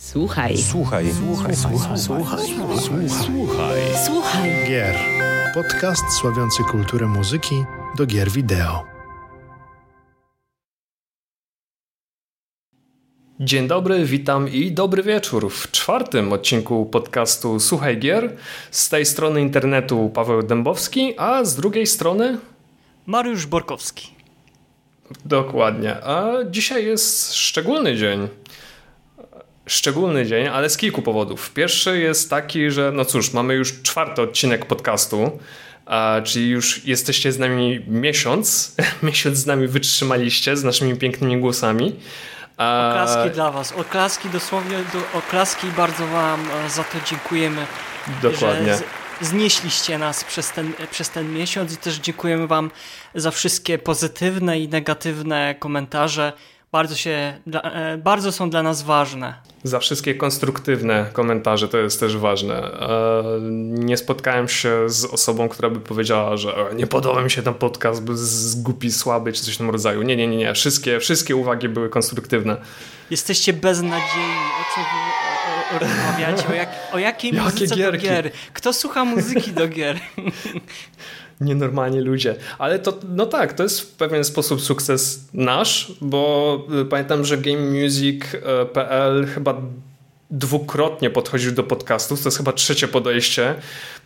Słuchaj. Słuchaj. Słuchaj. Słuchaj. Słuchaj. Słuchaj. Słuchaj. Słuchaj. Gier. Podcast sławiący kulturę muzyki do gier wideo. Dzień dobry, witam i dobry wieczór w czwartym odcinku podcastu Słuchaj Gier. Z tej strony internetu Paweł Dębowski, a z drugiej strony Mariusz Borkowski. Dokładnie. A dzisiaj jest szczególny dzień. Szczególny dzień, ale z kilku powodów. Pierwszy jest taki, że no cóż, mamy już czwarty odcinek podcastu, a, czyli już jesteście z nami miesiąc. miesiąc z nami wytrzymaliście z naszymi pięknymi głosami. A, Oklaski dla Was. Oklaski dosłownie, do, oklaski bardzo Wam e, za to dziękujemy. Dokładnie. Z, znieśliście nas przez ten, przez ten miesiąc i też dziękujemy Wam za wszystkie pozytywne i negatywne komentarze. Bardzo, się, e, bardzo są dla nas ważne. Za wszystkie konstruktywne komentarze to jest też ważne. E, Nie spotkałem się z osobą, która by powiedziała, że "E, nie podoba mi się ten podcast, był z- głupi, słaby czy coś w tym rodzaju. Nie, nie, nie, nie. Wszystkie, wszystkie uwagi były konstruktywne. Jesteście beznadziejni. O czym o- rozmawiacie? O, jak, o jakiej Jakie muzyce do gier? Kto słucha muzyki do gier? Nienormalni ludzie. Ale to, no tak, to jest w pewien sposób sukces nasz, bo y, pamiętam, że GameMusic.pl chyba dwukrotnie podchodził do podcastów, to jest chyba trzecie podejście.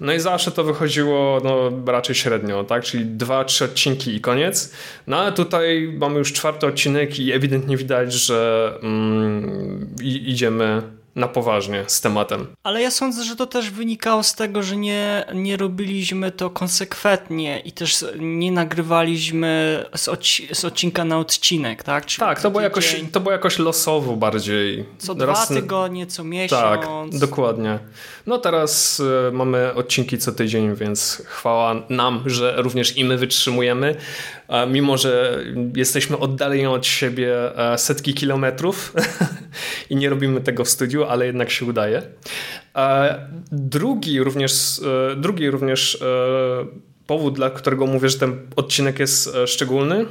No i zawsze to wychodziło no, raczej średnio, tak? Czyli dwa, trzy odcinki i koniec. No ale tutaj mamy już czwarty odcinek i ewidentnie widać, że mm, idziemy na poważnie z tematem. Ale ja sądzę, że to też wynikało z tego, że nie, nie robiliśmy to konsekwentnie i też nie nagrywaliśmy z, odci- z odcinka na odcinek, tak? Czyli Tak, to było, jakoś, to było jakoś losowo bardziej. Co dwa Raz na- tygodnie, co miesiąc. Tak, dokładnie. No teraz y, mamy odcinki co tydzień, więc chwała nam, że również i my wytrzymujemy. Mimo, że jesteśmy oddaleni od siebie e, setki kilometrów i nie robimy tego w studiu, ale jednak się udaje. E, Drugi również, e, drugi również powód, dla którego mówię, że ten odcinek jest szczególny,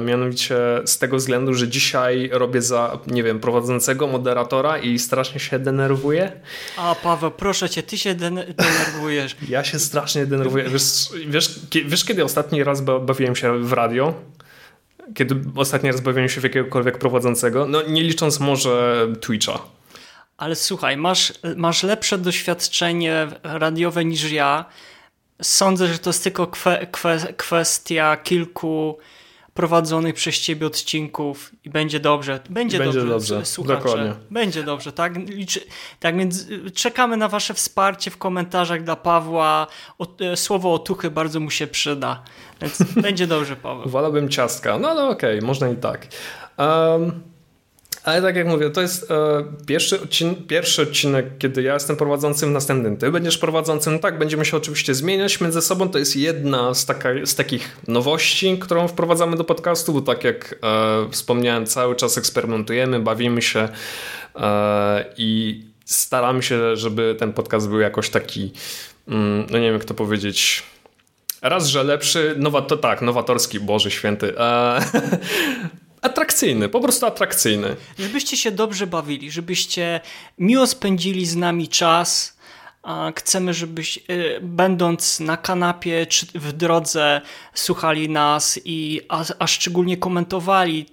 mianowicie z tego względu, że dzisiaj robię za, nie wiem, prowadzącego moderatora i strasznie się denerwuję. A Paweł, proszę cię, ty się den- denerwujesz. Ja się strasznie denerwuję. Wiesz, wiesz, wiesz kiedy ostatni raz ba- bawiłem się w radio? Kiedy ostatni raz bawiłem się w jakiegokolwiek prowadzącego? No nie licząc może Twitcha. Ale słuchaj, masz, masz lepsze doświadczenie radiowe niż ja. Sądzę, że to jest tylko kwe, kwe, kwestia kilku prowadzonych przez ciebie odcinków i będzie dobrze. Będzie, Będzie dobrze, dobrze, słuchacze. dokładnie. Będzie dobrze, tak? Liczy, tak więc y, czekamy na wasze wsparcie w komentarzach dla Pawła. O, e, słowo otuchy bardzo mu się przyda. Więc będzie dobrze, Paweł. Wolałbym ciastka. No ale okej, można i tak. Um, ale tak jak mówię, to jest e, pierwszy, odcin pierwszy odcinek, kiedy ja jestem prowadzącym, następnym ty będziesz prowadzącym. Tak, będziemy się oczywiście zmieniać między sobą. To jest jedna z, taka, z takich nowości, którą wprowadzamy do podcastu, bo tak jak e, wspomniałem, cały czas eksperymentujemy, bawimy się e, i staramy się, żeby ten podcast był jakoś taki, mm, no nie wiem jak to powiedzieć, Raz, że lepszy, nowa, to tak, nowatorski, Boże Święty. E, atrakcyjny, po prostu atrakcyjny. Żebyście się dobrze bawili, żebyście miło spędzili z nami czas. Chcemy, żebyś, y, będąc na kanapie czy w drodze, słuchali nas i a, a szczególnie komentowali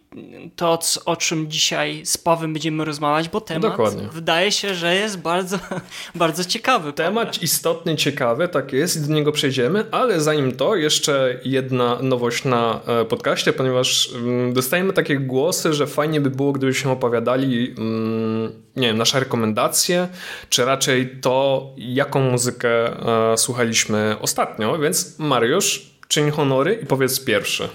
to, o czym dzisiaj z Pawem będziemy rozmawiać, bo temat Dokładnie. wydaje się, że jest bardzo, bardzo ciekawy. Temat istotny, ciekawy, tak jest i do niego przejdziemy, ale zanim to, jeszcze jedna nowość na e, podcaście, ponieważ mm, dostajemy takie głosy, że fajnie by było, gdybyśmy opowiadali, mm, nie wiem, nasze rekomendacje, czy raczej to, jaką muzykę e, słuchaliśmy ostatnio, więc Mariusz, czyń honory i powiedz pierwszy.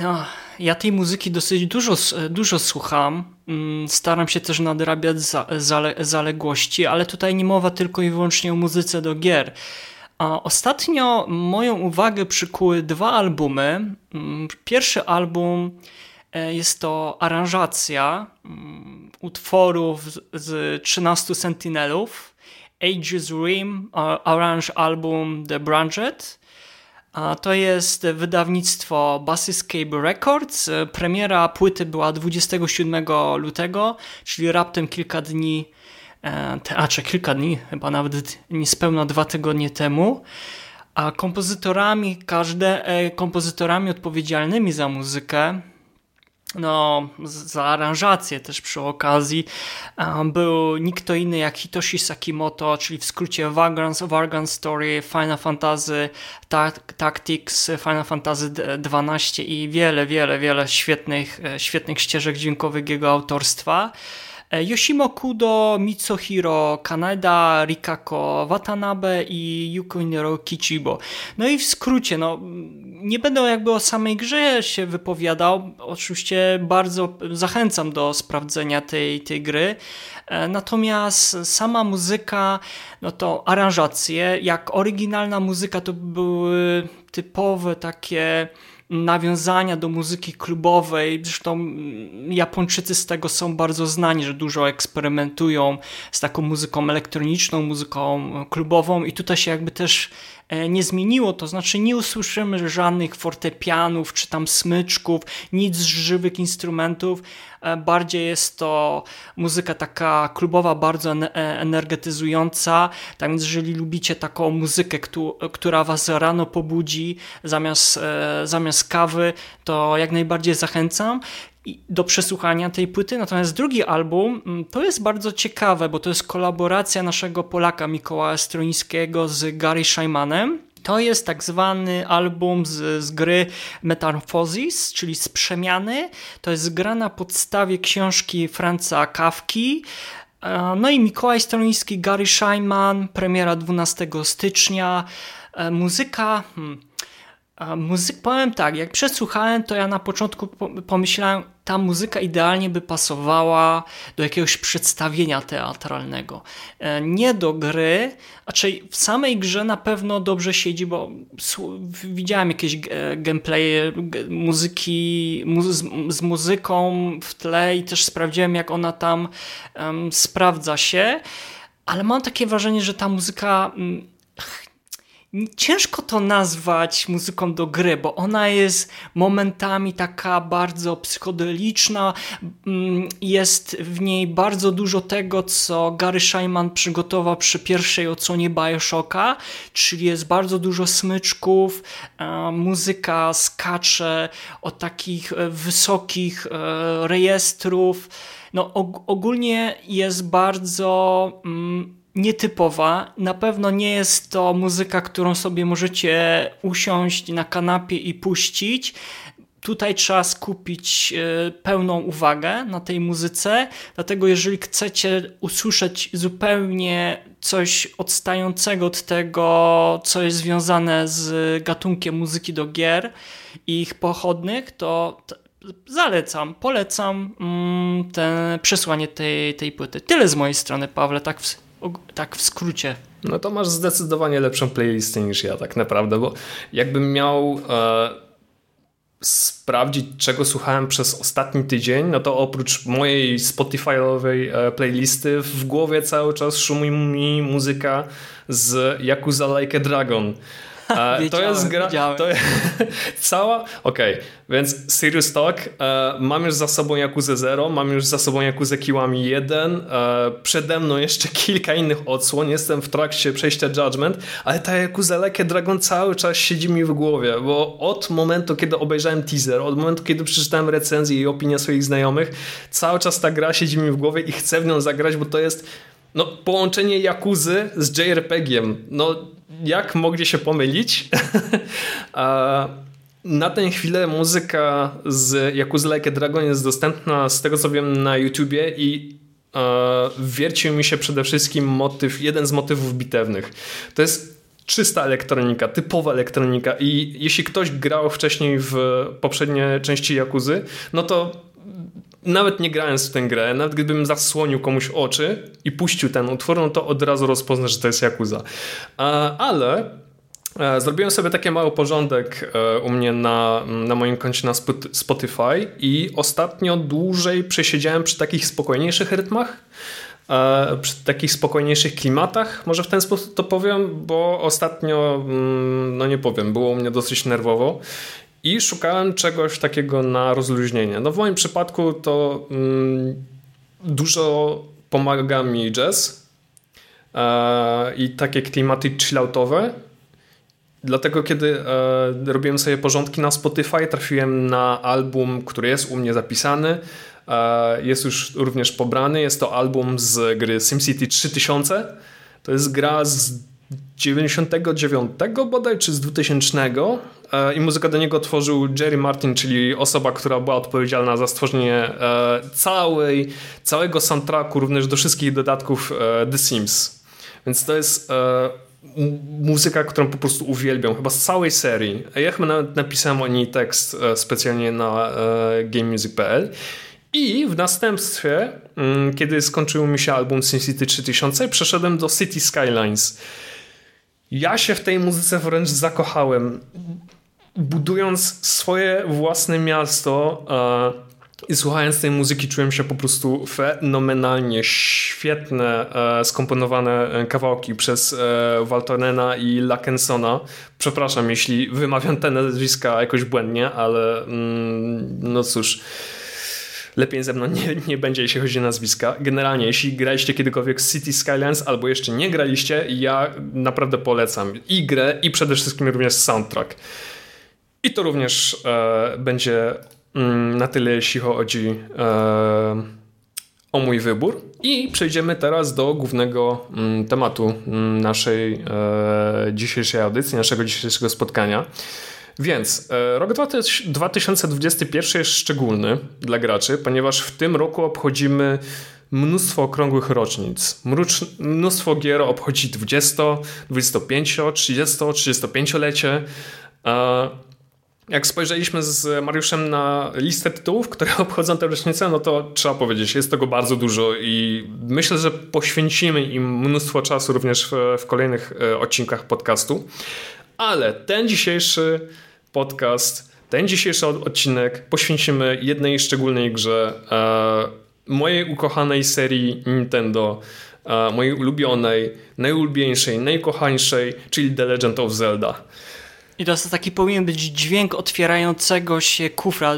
No, ja tej muzyki dosyć dużo, dużo słucham. Mm, Staram się też nadrabiać za, zale, zaległości, ale tutaj nie mowa tylko i wyłącznie o muzyce do gier. A ostatnio moją uwagę przykuły dwa albumy. Mm, Pierwszy album e, jest to aranżacja mm, utworów z, z 13 Sentinelów. Ages Rim, Orange Album The To jest wydawnictwo Bassescape Records. Premiera płyty była 27 lutego, czyli raptem kilka dni, e, a czy kilka dni, chyba nawet niespełna dwa tygodnie temu. A kompozytorami, każde, e, kompozytorami odpowiedzialnymi za muzykę no, za aranżację też przy okazji był nikt inny jak Hitoshi Sakimoto, czyli w skrócie Vagrant, Vagrant Story, Final Fantasy Tactics, Final Fantasy XII i wiele, wiele, wiele świetnych, e, świetnych ścieżek dźwiękowych jego autorstwa. E, Yoshimo Kudo, Mitsuhiro Kaneda, Rikako Watanabe i Yukinero Kichibo. No i w skrócie, no, nie będę jakby o samej grze się wypowiadał. Oczywiście bardzo zachęcam do sprawdzenia tej, tej gry. E, natomiast sama muzyka, no to aranżacje, jak oryginalna muzyka to były typowe takie nawiązania do muzyki klubowej. Zresztą mm, Japończycy z tego są bardzo znani, że dużo eksperymentują z taką muzyką elektroniczną, muzyką klubową i tutaj się jakby też e, nie zmieniło, to znaczy nie usłyszymy żadnych fortepianów czy tam smyczków, nic z żywych instrumentów, E, bardziej jest to muzyka taka klubowa, bardzo e, energetyzująca. Tak więc, jeżeli lubicie taką muzykę, która was rano pobudzi zamiast, e, zamiast kawy, to jak najbardziej zachęcam do przesłuchania tej płyty. Natomiast drugi album mm, to jest bardzo ciekawe, bo to jest kolaboracja naszego Polaka Mikołaja Stroińskiego z Gary Szymanem. To jest tak zwany album z, z gry Metamorphosis, czyli z przemiany. To jest gra na podstawie książki Franca Kawki. E, no i Mikołaj Stoliński, Gary Scheinman, premiera 12 stycznia. E, muzyka... Hmm muzyk, powiem tak, jak przesłuchałem, to ja na początku pomyślałem, ta muzyka idealnie by pasowała do jakiegoś przedstawienia teatralnego. E, nie do gry, raczej w samej grze na pewno dobrze siedzi, bo widziałem jakieś gameplaye muzyki z, muzyką w tle i też sprawdziłem, jak ona tam sprawdza się, ale mam takie wrażenie, że ta muzyka mm, ciężko to nazwać muzyką do gry, bo ona jest momentami taka bardzo psychodeliczna, mm, jest w niej bardzo dużo tego, co Gary Scheinman przygotował przy pierwszej odsłonie Bioshocka, czyli jest bardzo dużo smyczków, e, muzyka skacze od takich e, wysokich e, rejestrów, no ogólnie jest bardzo mm, nietypowa. Na pewno nie jest to muzyka, którą sobie możecie usiąść na kanapie i puścić. Tutaj trzeba skupić e, pełną uwagę na tej muzyce, dlatego jeżeli chcecie usłyszeć zupełnie coś odstającego od tego, co jest związane z gatunkiem muzyki do gier i ich pochodnych, to zalecam, polecam mm, te przesłanie tej, tej płyty. Tyle z mojej strony, Pawle, tak w tak w skrócie. No to masz zdecydowanie lepszą playlistę niż ja tak naprawdę, bo jakbym miał e, sprawdzić czego słuchałem przez ostatni tydzień, no to oprócz mojej Spotify'owej e, playlisty w głowie cały czas szumi mi muzyka z Yakuza Like a Dragon. E, to jest gra. To jest, cała. Okej, okay. więc Serious Talk. E, mam już za sobą Yakuza 0, mam już za sobą Yakuza Kiwami 1. E, przede mną jeszcze kilka innych odsłon. Jestem w trakcie przejścia Judgment, ale ta Yakuza Like Dragon cały czas siedzi mi w głowie, bo od momentu, kiedy obejrzałem teaser, od momentu, kiedy przeczytałem recenzję i opinię swoich znajomych, cały czas ta gra siedzi mi w głowie i chcę w nią zagrać, bo to jest no, połączenie Jakuzy z JRPG-iem. No, jak mogli się pomylić? na tę chwilę muzyka z Yakuza Like a Dragon jest dostępna z tego co wiem na YouTubie i wiercił mi się przede wszystkim motyw, jeden z motywów bitewnych. To jest czysta elektronika, typowa elektronika i jeśli ktoś grał wcześniej w poprzednie części Jakuzy, no to nawet nie grając w tę grę, nawet gdybym zasłonił komuś oczy i puścił ten utwór, no to od razu rozpoznasz, że to jest Yakuza. Ale e, Zrobiłem sobie taki mały porządek e, u mnie na, na moim koncie na Spotify i ostatnio dłużej przesiedziałem przy takich spokojniejszych rytmach. e, przy takich spokojniejszych klimatach, może w ten sposób to powiem, bo ostatnio, mm, no nie powiem, było u mnie dosyć nerwowo i szukałem czegoś takiego na rozluźnienie. No w moim przypadku to mm, dużo pomaga mi jazz e, i takie klimaty chilloutowe. Dlatego kiedy e, robiłem sobie porządki na Spotify, trafiłem na album, który jest u mnie zapisany. E, jest już również pobrany. Jest to album z gry SimCity 3000. To jest gra z 99 bodaj, czy z 2000 e, i muzykę do niego tworzył Jerry Martin, czyli osoba, która była odpowiedzialna za stworzenie e, całej, całego soundtracku, również do wszystkich dodatków e, The Sims. Więc to jest muzyka, którą po prostu uwielbiam, chyba z całej serii. Ja chyba nawet napisałem o niej tekst specjalnie na gamemusic.pl i w następstwie, mm, kiedy skończył mi się album SimCity 3000, przeszedłem do City Skylines. Ja się w tej muzyce wręcz zakochałem. Budując swoje własne miasto e, i słuchając tej muzyki, czułem się po prostu fenomenalnie. Świetne, e, skomponowane kawałki przez e, Waltonena i Lackensona. Przepraszam, jeśli wymawiam te nazwiska jakoś błędnie, ale mm, no cóż lepiej ze mną nie, nie będzie, jeśli chodzi o nazwiska. Generalnie, jeśli graliście kiedykolwiek City Skylines albo jeszcze nie graliście, ja naprawdę polecam i grę, i przede wszystkim również soundtrack. I to również e, będzie mm, na tyle, jeśli chodzi e, o mój wybór. I przejdziemy teraz do głównego mm, tematu mm, naszej e, dzisiejszej audycji, naszego dzisiejszego spotkania. Więc e, rok 2021 jest szczególny dla graczy, ponieważ w tym roku obchodzimy mnóstwo okrągłych rocznic. Mnóstwo gier obchodzi 20, 25, 30, 35-lecie. Jak spojrzeliśmy z Mariuszem na listę tytułów, które obchodzą te rocznice, no to trzeba powiedzieć, jest tego bardzo dużo i myślę, że poświęcimy im mnóstwo czasu również w, w kolejnych e, odcinkach podcastu. Ale ten dzisiejszy podcast, ten dzisiejszy odcinek poświęcimy jednej szczególnej grze e, mojej ukochanej serii Nintendo, e, mojej ulubionej, najulubieńszej, najkochańszej, czyli The Legend of Zelda. I to taki powinien być dźwięk otwierającego się kufra.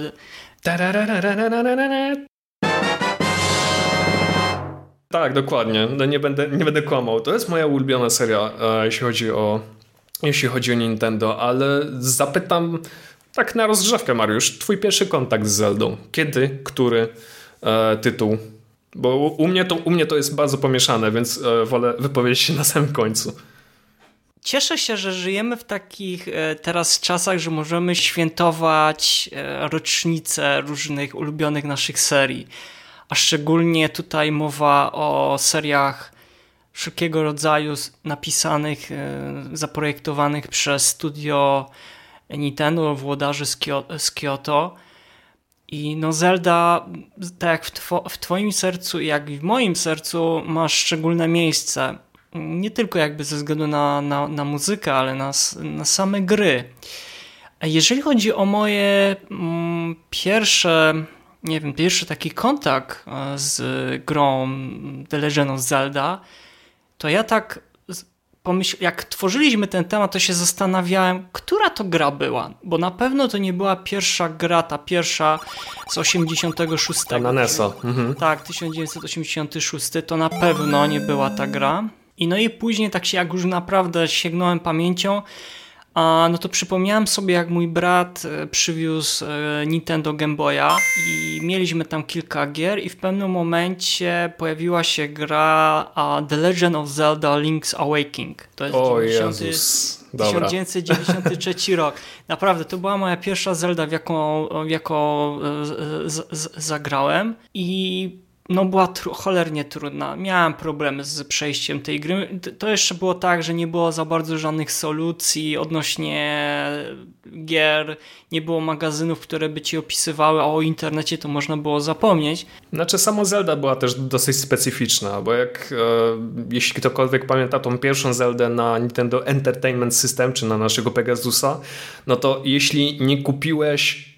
Tak, dokładnie. No nie, będę, nie będę kłamał. To jest moja ulubiona seria, jeśli chodzi o jeśli chodzi o Nintendo, ale zapytam tak na rozgrzewkę, Mariusz, twój pierwszy kontakt z Zeldą. Kiedy, który e, tytuł? Bo u mnie, to, u mnie to jest bardzo pomieszane, więc e, wolę wypowiedzieć się na samym końcu. Cieszę się, że żyjemy w takich e, teraz czasach, że możemy świętować e, rocznice różnych ulubionych naszych serii. A szczególnie tutaj mowa o seriach wszelkiego rodzaju napisanych, e, zaprojektowanych przez studio Nintendo, włodarzy z Kyoto. I no Zelda, tak jak w, two, w twoim sercu, jak i w moim sercu, ma szczególne miejsce. Nie tylko jakby ze względu na, na, na muzykę, ale na, na same gry. Jeżeli chodzi o moje mm, pierwsze, nie wiem, pierwszy taki kontakt e, z grą The Legend of Zelda, to ja tak pomyśl, jak tworzyliśmy ten temat, to się zastanawiałem, która to gra była, bo na pewno to nie była pierwsza gra, ta pierwsza z 86. Ta na NESa. Mhm. Tak, 1986 to na pewno nie była ta gra. I no i później tak się jak już naprawdę sięgnąłem pamięcią, a no to przypomniałem sobie, jak mój brat e, przywiózł e, Nintendo Game Boya i mieliśmy tam kilka gier i w pewnym momencie pojawiła się gra The Legend of Zelda Link's Awakening. To jest o 90, Jezus. 1993 rok. Naprawdę, to była moja pierwsza Zelda, w jaką, w jaką e, z, z, zagrałem i no była cholernie trudna. Miałem problemy z przejściem tej gry. To jeszcze było tak, że nie było za bardzo żadnych solucji odnośnie gier, nie było magazynów, które by ci opisywały, a o internecie to można było zapomnieć. Znaczy sama Zelda była też dosyć specyficzna, bo jak e, jeśli ktokolwiek pamięta tą pierwszą Zeldę na Nintendo Entertainment System, czy na naszego Pegasusa, no to jeśli nie kupiłeś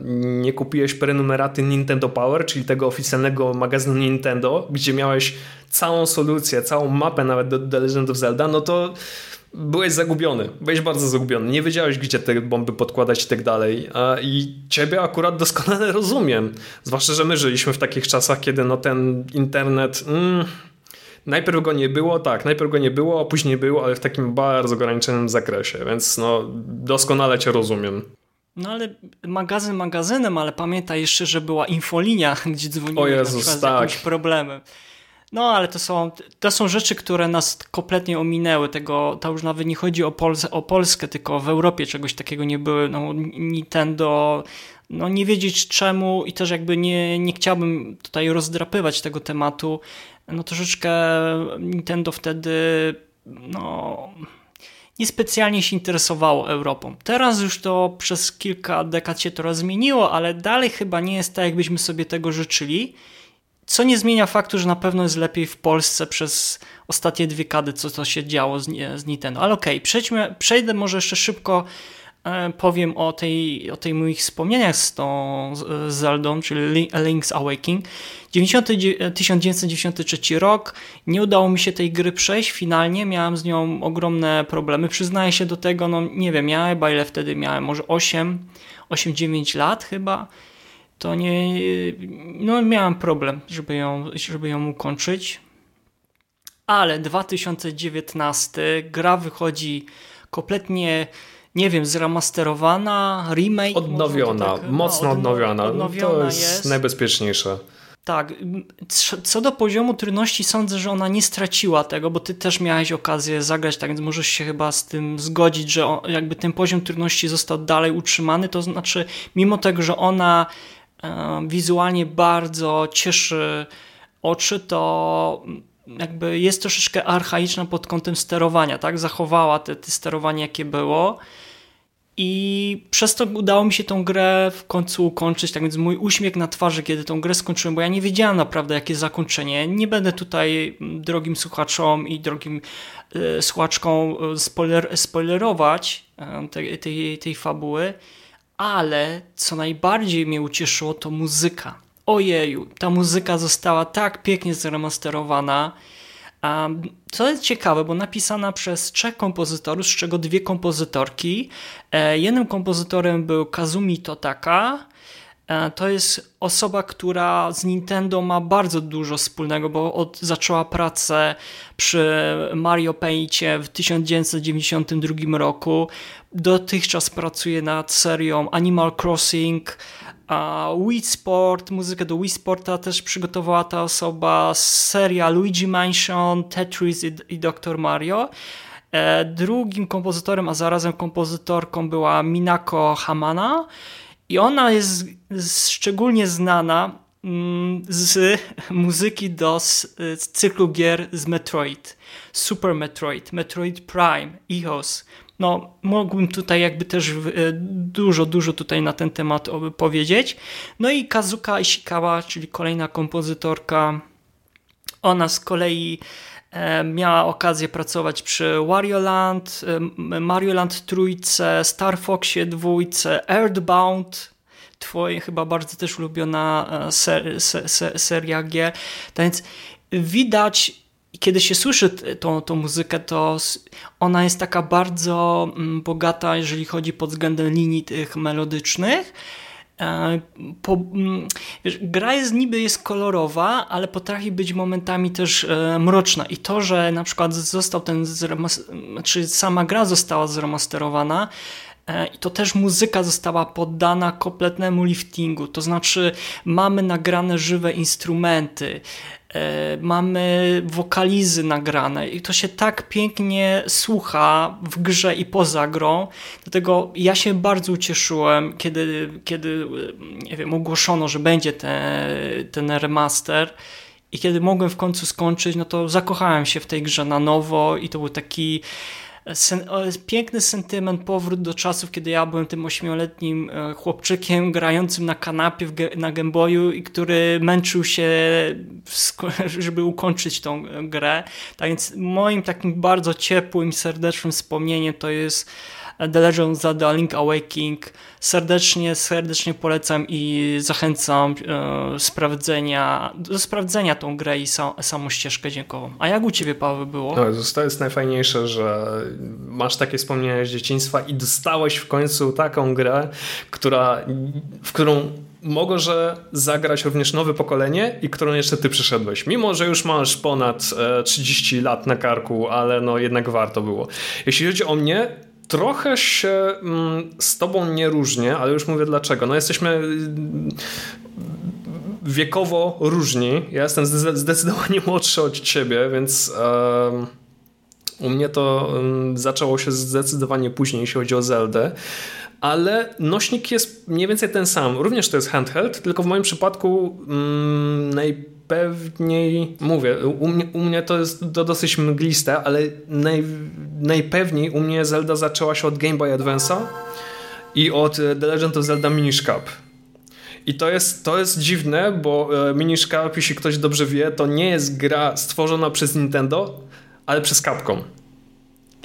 nie kupiłeś prenumeraty Nintendo Power, czyli tego oficjalnego magazynu Nintendo, gdzie miałeś całą solucję, całą mapę nawet do The Legend of Zelda, no to byłeś zagubiony, byłeś bardzo zagubiony, nie wiedziałeś gdzie te bomby podkładać i tak dalej. I ciebie akurat doskonale rozumiem, zwłaszcza, że my żyliśmy w takich czasach, kiedy no ten internet... Mm, Najpierw go nie było, tak, najpierw go nie było, a później było, ale w takim bardzo ograniczonym zakresie, więc no doskonale cię rozumiem. No ale magazyn magazynem, ale pamiętaj jeszcze, że była infolinia, gdzie dzwoniłeś o Jezus, na tak. z jakimś problemem. No, ale to są, to są rzeczy, które nas kompletnie ominęły. Tego, to już nawet nie chodzi o, Pol o Polskę, tylko w Europie czegoś takiego nie było. No, Nintendo, no nie wiedzieć czemu i też jakby nie, nie chciałbym tutaj rozdrapywać tego tematu. No troszeczkę Nintendo wtedy, no niespecjalnie się interesowało Europą. Teraz już to przez kilka dekad się to zmieniło, ale dalej chyba nie jest tak, jakbyśmy sobie tego życzyli. Co nie zmienia faktu, że na pewno jest lepiej w Polsce przez ostatnie dwie dekady, co to się działo z, z Nintendo. Ale okej, okay, przejdę może jeszcze szybko powiem o tej, o tej moich wspomnieniach z tą Zeldą, czyli Link's Awakening. 90, 1993 rok, nie udało mi się tej gry przejść. Finalnie, miałem z nią ogromne problemy, przyznaję się do tego, no nie wiem, ja chyba ile wtedy miałem, może 8, 8-9 lat chyba, to nie, no miałem problem, żeby ją, żeby ją ukończyć, ale 2019 gra wychodzi kompletnie nie wiem, zremasterowana, remake? Odnowiona, tak, no, mocno no, odnowiona. odnowiona. To jest, jest najbezpieczniejsze. Tak, co do poziomu trudności sądzę, że ona nie straciła tego, bo ty też miałeś okazję zagrać, tak więc możesz się chyba z tym zgodzić, że jakby ten poziom trudności został dalej utrzymany, to znaczy mimo tego, że ona e, wizualnie bardzo cieszy oczy, to jakby jest troszeczkę archaiczna pod kątem sterowania, tak? Zachowała te, te sterowanie, jakie było. I przez to udało mi się tą grę w końcu ukończyć, tak więc mój uśmiech na twarzy, kiedy tą grę skończyłem, bo ja nie wiedziałem naprawdę, jakie zakończenie. Nie będę tutaj drogim słuchaczom i drogim e, słuchaczkom e, spoiler, spoilerować e, tej, tej, tej fabuły, ale co najbardziej mnie ucieszyło, to muzyka. Ojeju, ta muzyka została tak pięknie zremasterowana. Co jest ciekawe, bo napisana przez trzech kompozytorów, z czego dwie kompozytorki. E, jednym kompozytorem był Kazumi Totaka. E, to jest osoba, która z Nintendo ma bardzo dużo wspólnego, bo od, zaczęła pracę przy Mario Paintie w 1992 roku. Dotychczas pracuje nad serią Animal Crossing, a Wii Sport, muzykę do Wii Sporta też przygotowała ta osoba, seria Luigi Mansion, Tetris i, i Dr. Mario. E, drugim kompozytorem, a zarazem kompozytorką była Minako Hamana i ona jest szczególnie znana mm, z muzyki do cyklu gier z Metroid, Super Metroid, Metroid Prime, EOS no, mógłbym tutaj jakby też e, dużo, dużo tutaj na ten temat powiedzieć. No i Kazuka Ishikawa, czyli kolejna kompozytorka, ona z kolei e, miała okazję pracować przy Wario Land, e, Mario Land trójce, Star Foxie dwójce, Earthbound, twoje chyba bardzo też ulubiona ser, ser, ser, seria G. Tak więc widać i kiedy się słyszy tą, tą muzykę, to ona jest taka bardzo mm, bogata, jeżeli chodzi pod względem linii tych melodycznych. E, po, mm, wiesz, gra jest niby jest kolorowa, ale potrafi być momentami też e, mroczna. I to, że na przykład został ten, znaczy sama gra została zremasterowana, e, i to też muzyka została poddana kompletnemu liftingu, to znaczy mamy nagrane żywe instrumenty, mamy wokalizy nagrane i to się tak pięknie słucha w grze i poza grą. Dlatego ja się bardzo ucieszyłem, kiedy, kiedy nie wiem, ogłoszono, że będzie ten, ten remaster. I kiedy mogłem w końcu skończyć, no to zakochałem się w tej grze na nowo i to był taki sen, piękny sentyment, powrót do czasów, kiedy ja byłem tym ośmioletnim e, chłopczykiem grającym na kanapie w, na Gameboyu i który męczył się, żeby ukończyć tą grę. Tak więc moim takim bardzo ciepłym, serdecznym wspomnieniem to jest The Legend of Zelda Link Awakening. Serdecznie, serdecznie polecam i zachęcam e, sprawdzenia, do sprawdzenia tą grę i sa, samą ścieżkę dźwiękową. A jak u Ciebie, Paweł, było? No, to jest najfajniejsze, że masz takie wspomnienia z dzieciństwa i dostałeś w końcu taką grę, która, w którą może zagrać również nowe pokolenie i którą jeszcze ty przyszedłeś. Mimo, że już masz ponad 30 e, lat na karku, ale no jednak warto było. Jeśli chodzi o mnie, trochę się mm, z tobą nie różnię, ale już mówię dlaczego. No jesteśmy mm, wiekowo różni. Ja jestem zdecydowanie młodszy od ciebie, więc u mnie to zaczęło się zdecydowanie później, jeśli chodzi o Zeldę ale nośnik jest mniej więcej ten sam. Również to jest handheld, tylko w moim przypadku mm, najpewniej, mówię, u mnie, u mnie to jest to dosyć mgliste, ale naj, najpewniej u mnie Zelda zaczęła się od Game Boy Advance'a i od The Legend of Zelda Minish Cap. I to jest, to jest dziwne, bo e, Minish Cap, jeśli ktoś dobrze wie, to nie jest gra stworzona przez Nintendo, ale przez Capcom.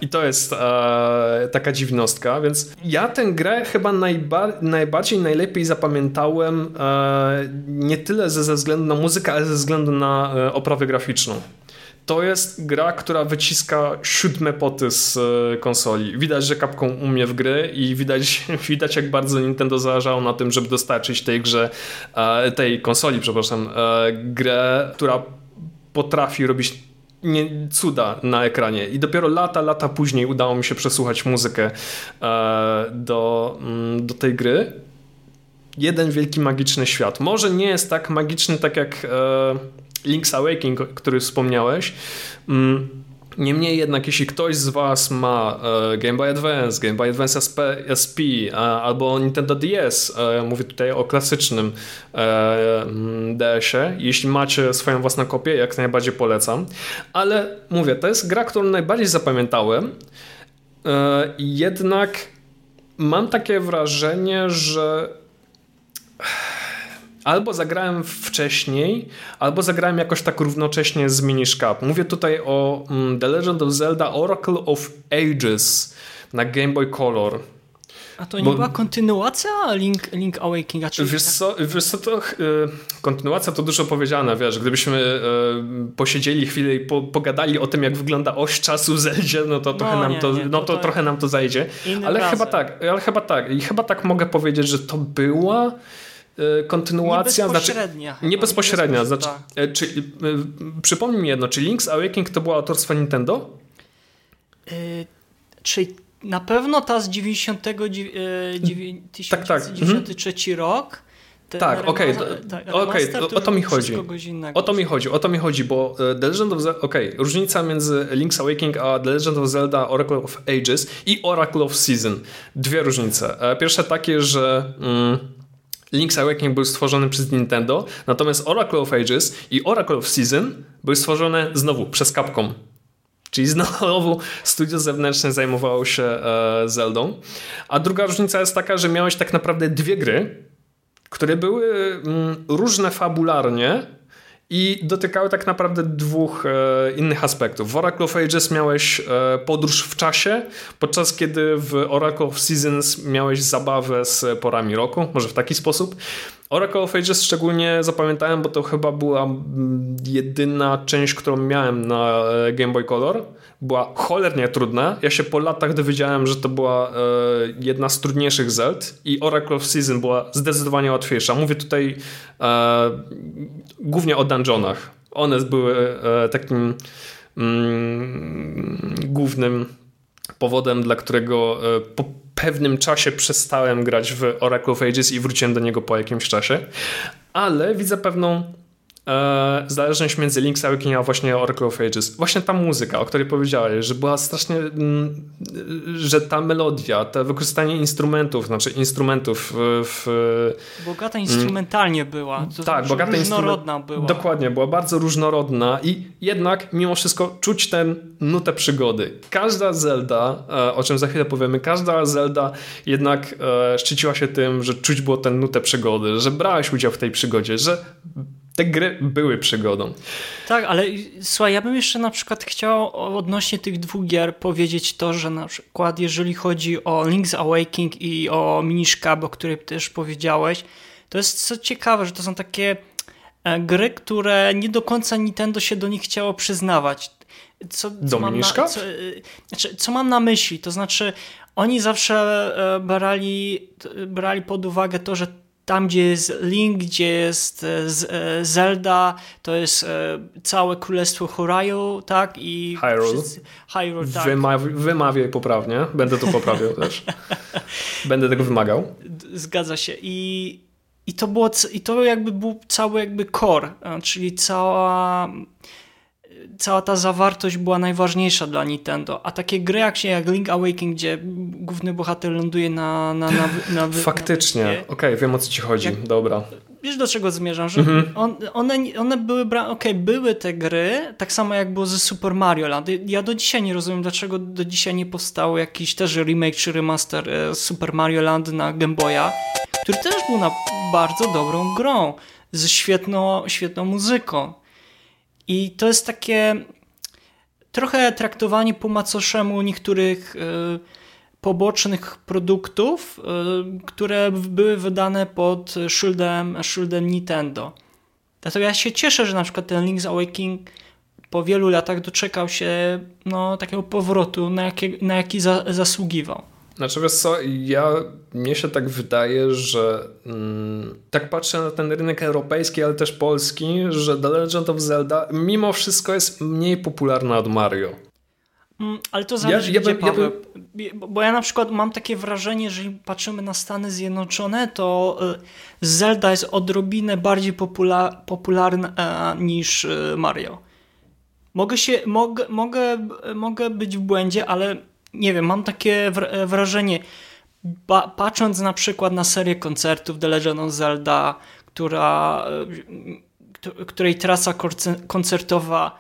I to jest e, taka dziwnostka, więc ja tę grę chyba najba najbardziej, najlepiej zapamiętałem e, nie tyle ze, ze względu na muzykę, ale ze względu na e, oprawę graficzną. To jest gra, która wyciska siódme poty z e, konsoli. Widać, że Capcom umie w gry i widać, widać jak bardzo Nintendo zależało na tym, żeby dostarczyć tej grze, e, tej konsoli, przepraszam, e, grę, która potrafi robić nie, cuda na ekranie. I dopiero lata, lata później udało mi się przesłuchać muzykę e, do, mm, do tej gry. Jeden wielki magiczny świat. Może nie jest tak magiczny, tak jak e, Link's Awakening, który wspomniałeś. Mm, Niemniej jednak, jeśli ktoś z Was ma e, Game Boy Advance, Game Boy Advance SP, SP albo Nintendo DS, e, mówię tutaj o klasycznym e, mm, DS-ie, jeśli macie swoją własną kopię, jak najbardziej polecam. Ale mówię, to jest gra, którą najbardziej zapamiętałem. Jednak mam takie wrażenie, że albo zagrałem wcześniej, albo zagrałem jakoś tak równocześnie z Minish Cap. Mówię tutaj o mm, The Legend of Zelda Oracle of Ages na Game Boy Color. A to nie Bo, była kontynuacja Link, Link Awakening? Czy wiesz, tak? co, wiesz co, to y, kontynuacja to dużo powiedziane, wiesz, gdybyśmy y, posiedzieli chwilę i po, pogadali o tym, jak wygląda oś czasu w Zeldzie, no to, no, trochę, nam nie, to, nie, no to, to trochę nam to zajdzie. Ale chyba tak, ale chyba tak. I chyba tak mogę powiedzieć, że to była kontynuacja. Nie bezpośrednia. Znaczy, nie bezpośrednia. Znaczy, tak. E, czy, e, przypomnij mi jedno, czy Link's Awakening to było autorstwo Nintendo? Yy, czy na pewno ta z 90, yy, 1993 tak, tak. rok. Tak, okej, okay, okay, o, o to mi chodzi. O to mi chodzi, o to mi chodzi, bo The Legend of Zelda, okej, okay, różnica między Link's Awakening a The Legend of Zelda Oracle of Ages i Oracle of Season. Dwie różnice. Pierwsze takie, że mm, Link's Awakening był stworzony przez Nintendo, natomiast Oracle of Ages i Oracle of Season były stworzone znowu przez Capcom. Czyli znowu studio zewnętrzne zajmowało się e, Zeldą. A druga różnica jest taka, że miałeś tak naprawdę dwie gry, które były mm, różne fabularnie, i dotykały tak naprawdę dwóch e, innych aspektów. W Oracle of Ages miałeś e, podróż w czasie, podczas kiedy w Oracle of Seasons miałeś zabawę z porami roku, może w taki sposób. Oracle of Ages szczególnie zapamiętałem, bo to chyba była jedyna część, którą miałem na e, Game Boy Color. Była cholernie trudna. Ja się po latach dowiedziałem, że to była e, jedna z trudniejszych Zeld i Oracle of Season była zdecydowanie łatwiejsza. Mówię tutaj e, głównie o dungeonach. One były e, takim mm, głównym powodem, dla którego e, po pewnym czasie przestałem grać w Oracle of Ages i wróciłem do niego po jakimś czasie, ale widzę pewną e, zależność między Link's Awakening a właśnie Oracle of Ages. Właśnie ta muzyka, o której powiedziałeś, że była strasznie, mm, że ta melodia, to wykorzystanie instrumentów, znaczy instrumentów w... Bogata instrumentalnie była. To tak, znaczy bogata różnorodna była. Dokładnie, była bardzo różnorodna i jednak mimo wszystko czuć tę nutę przygody. Każda Zelda, e, o czym za chwilę powiemy, każda Zelda jednak e, szczyciła się tym, że czuć było tę nutę przygody, że brałeś udział w tej przygodzie, że te gry były przygodą. Tak, ale słuchaj, ja bym jeszcze na przykład chciał odnośnie tych dwóch gier powiedzieć to, że na przykład jeżeli chodzi o Link's Awakening i o Minish Cap, o której też powiedziałeś, to jest co ciekawe, że to są takie e, gry, które nie do końca Nintendo się do nich chciało przyznawać. Co, co, mam, na, co, e, znaczy, co mam na myśli? To znaczy, oni zawsze e, brali, brali pod uwagę to, że tam, gdzie jest Link, gdzie jest Zelda, to jest całe królestwo Hyrule, tak? I Hyrule. Wszyscy, Hyrule tak. Wymawiaj, wymawiaj poprawnie, będę to poprawiał też. Będę tego wymagał. Zgadza się. I i to, było, I to jakby był cały jakby core, czyli cała, cała ta zawartość była najważniejsza dla Nintendo. A takie gry jak się jak Link Awakening, gdzie główny bohater ląduje na... na, na, na, na Faktycznie, okej, okay, wiem o co ci chodzi, jak, dobra. Wiesz do czego zmierzam, że mhm. on, one, one były, okej, okay, były te gry, tak samo jak było ze Super Mario Land. Ja do dzisiaj nie rozumiem, dlaczego do dzisiaj nie powstało jakiś też remake czy remaster e, Super Mario Land na Game Boya, który też był na bardzo dobrą grą, ze świetną, świetną muzyką. I to jest takie trochę traktowanie po macoszemu niektórych y, pobocznych produktów, y, które były wydane pod szyldem, szyldem Nintendo. Dlatego ja się cieszę, że na przykład ten Link's Awakening po wielu latach doczekał się no, takiego powrotu, na, jakie, na jaki za, zasługiwał. Znaczy wiesz co, ja, mnie się tak wydaje, że mm, tak patrzę na ten rynek europejski, ale też polski, że The Legend of Zelda mimo wszystko jest mniej popularna od Mario. Mm, ale to zależy, ja, ja bym, ja bym... Bo ja na przykład mam takie wrażenie, jeżeli patrzymy na Stany Zjednoczone, to y, Zelda jest odrobinę bardziej popula popularna e, niż y, Mario. Mogę się, mogę, mogę, mogę być w błędzie, ale nie wiem, mam takie wrażenie, patrząc na przykład na serię koncertów The Legend of Zelda, która, e, której trasa koncertowa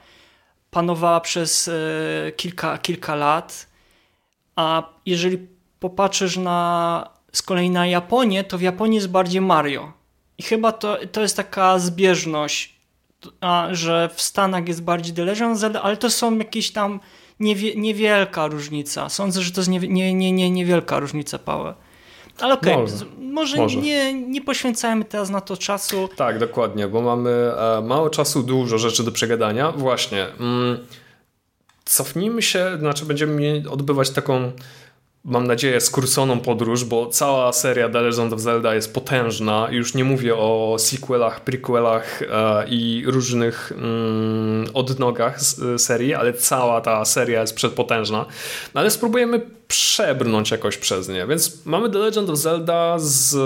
panowała przez e, kilka, kilka lat, a jeżeli popatrzysz na, z kolei na Japonię, to w Japonii jest bardziej Mario. I chyba to, to jest taka zbieżność, a, że w Stanach jest bardziej The Legend of Zelda, ale to są jakieś tam niewie, niewielka różnica. Sądzę, że to jest nie, nie, nie, nie, niewielka różnica, Paweł. Ale okej, okay, może, może, może, Nie, nie poświęcajmy teraz na to czasu. Tak, dokładnie, bo mamy e, mało czasu, dużo rzeczy do przegadania. Właśnie. Mm, cofnijmy się, znaczy będziemy odbywać taką mam nadzieję, skróconą podróż, bo cała seria The Legend of Zelda jest potężna. Już nie mówię o sequelach, prequelach e, i różnych mm, odnogach z, serii, ale cała ta seria jest przedpotężna. No ale spróbujemy przebrnąć jakoś przez nie. Więc mamy The Legend of Zelda z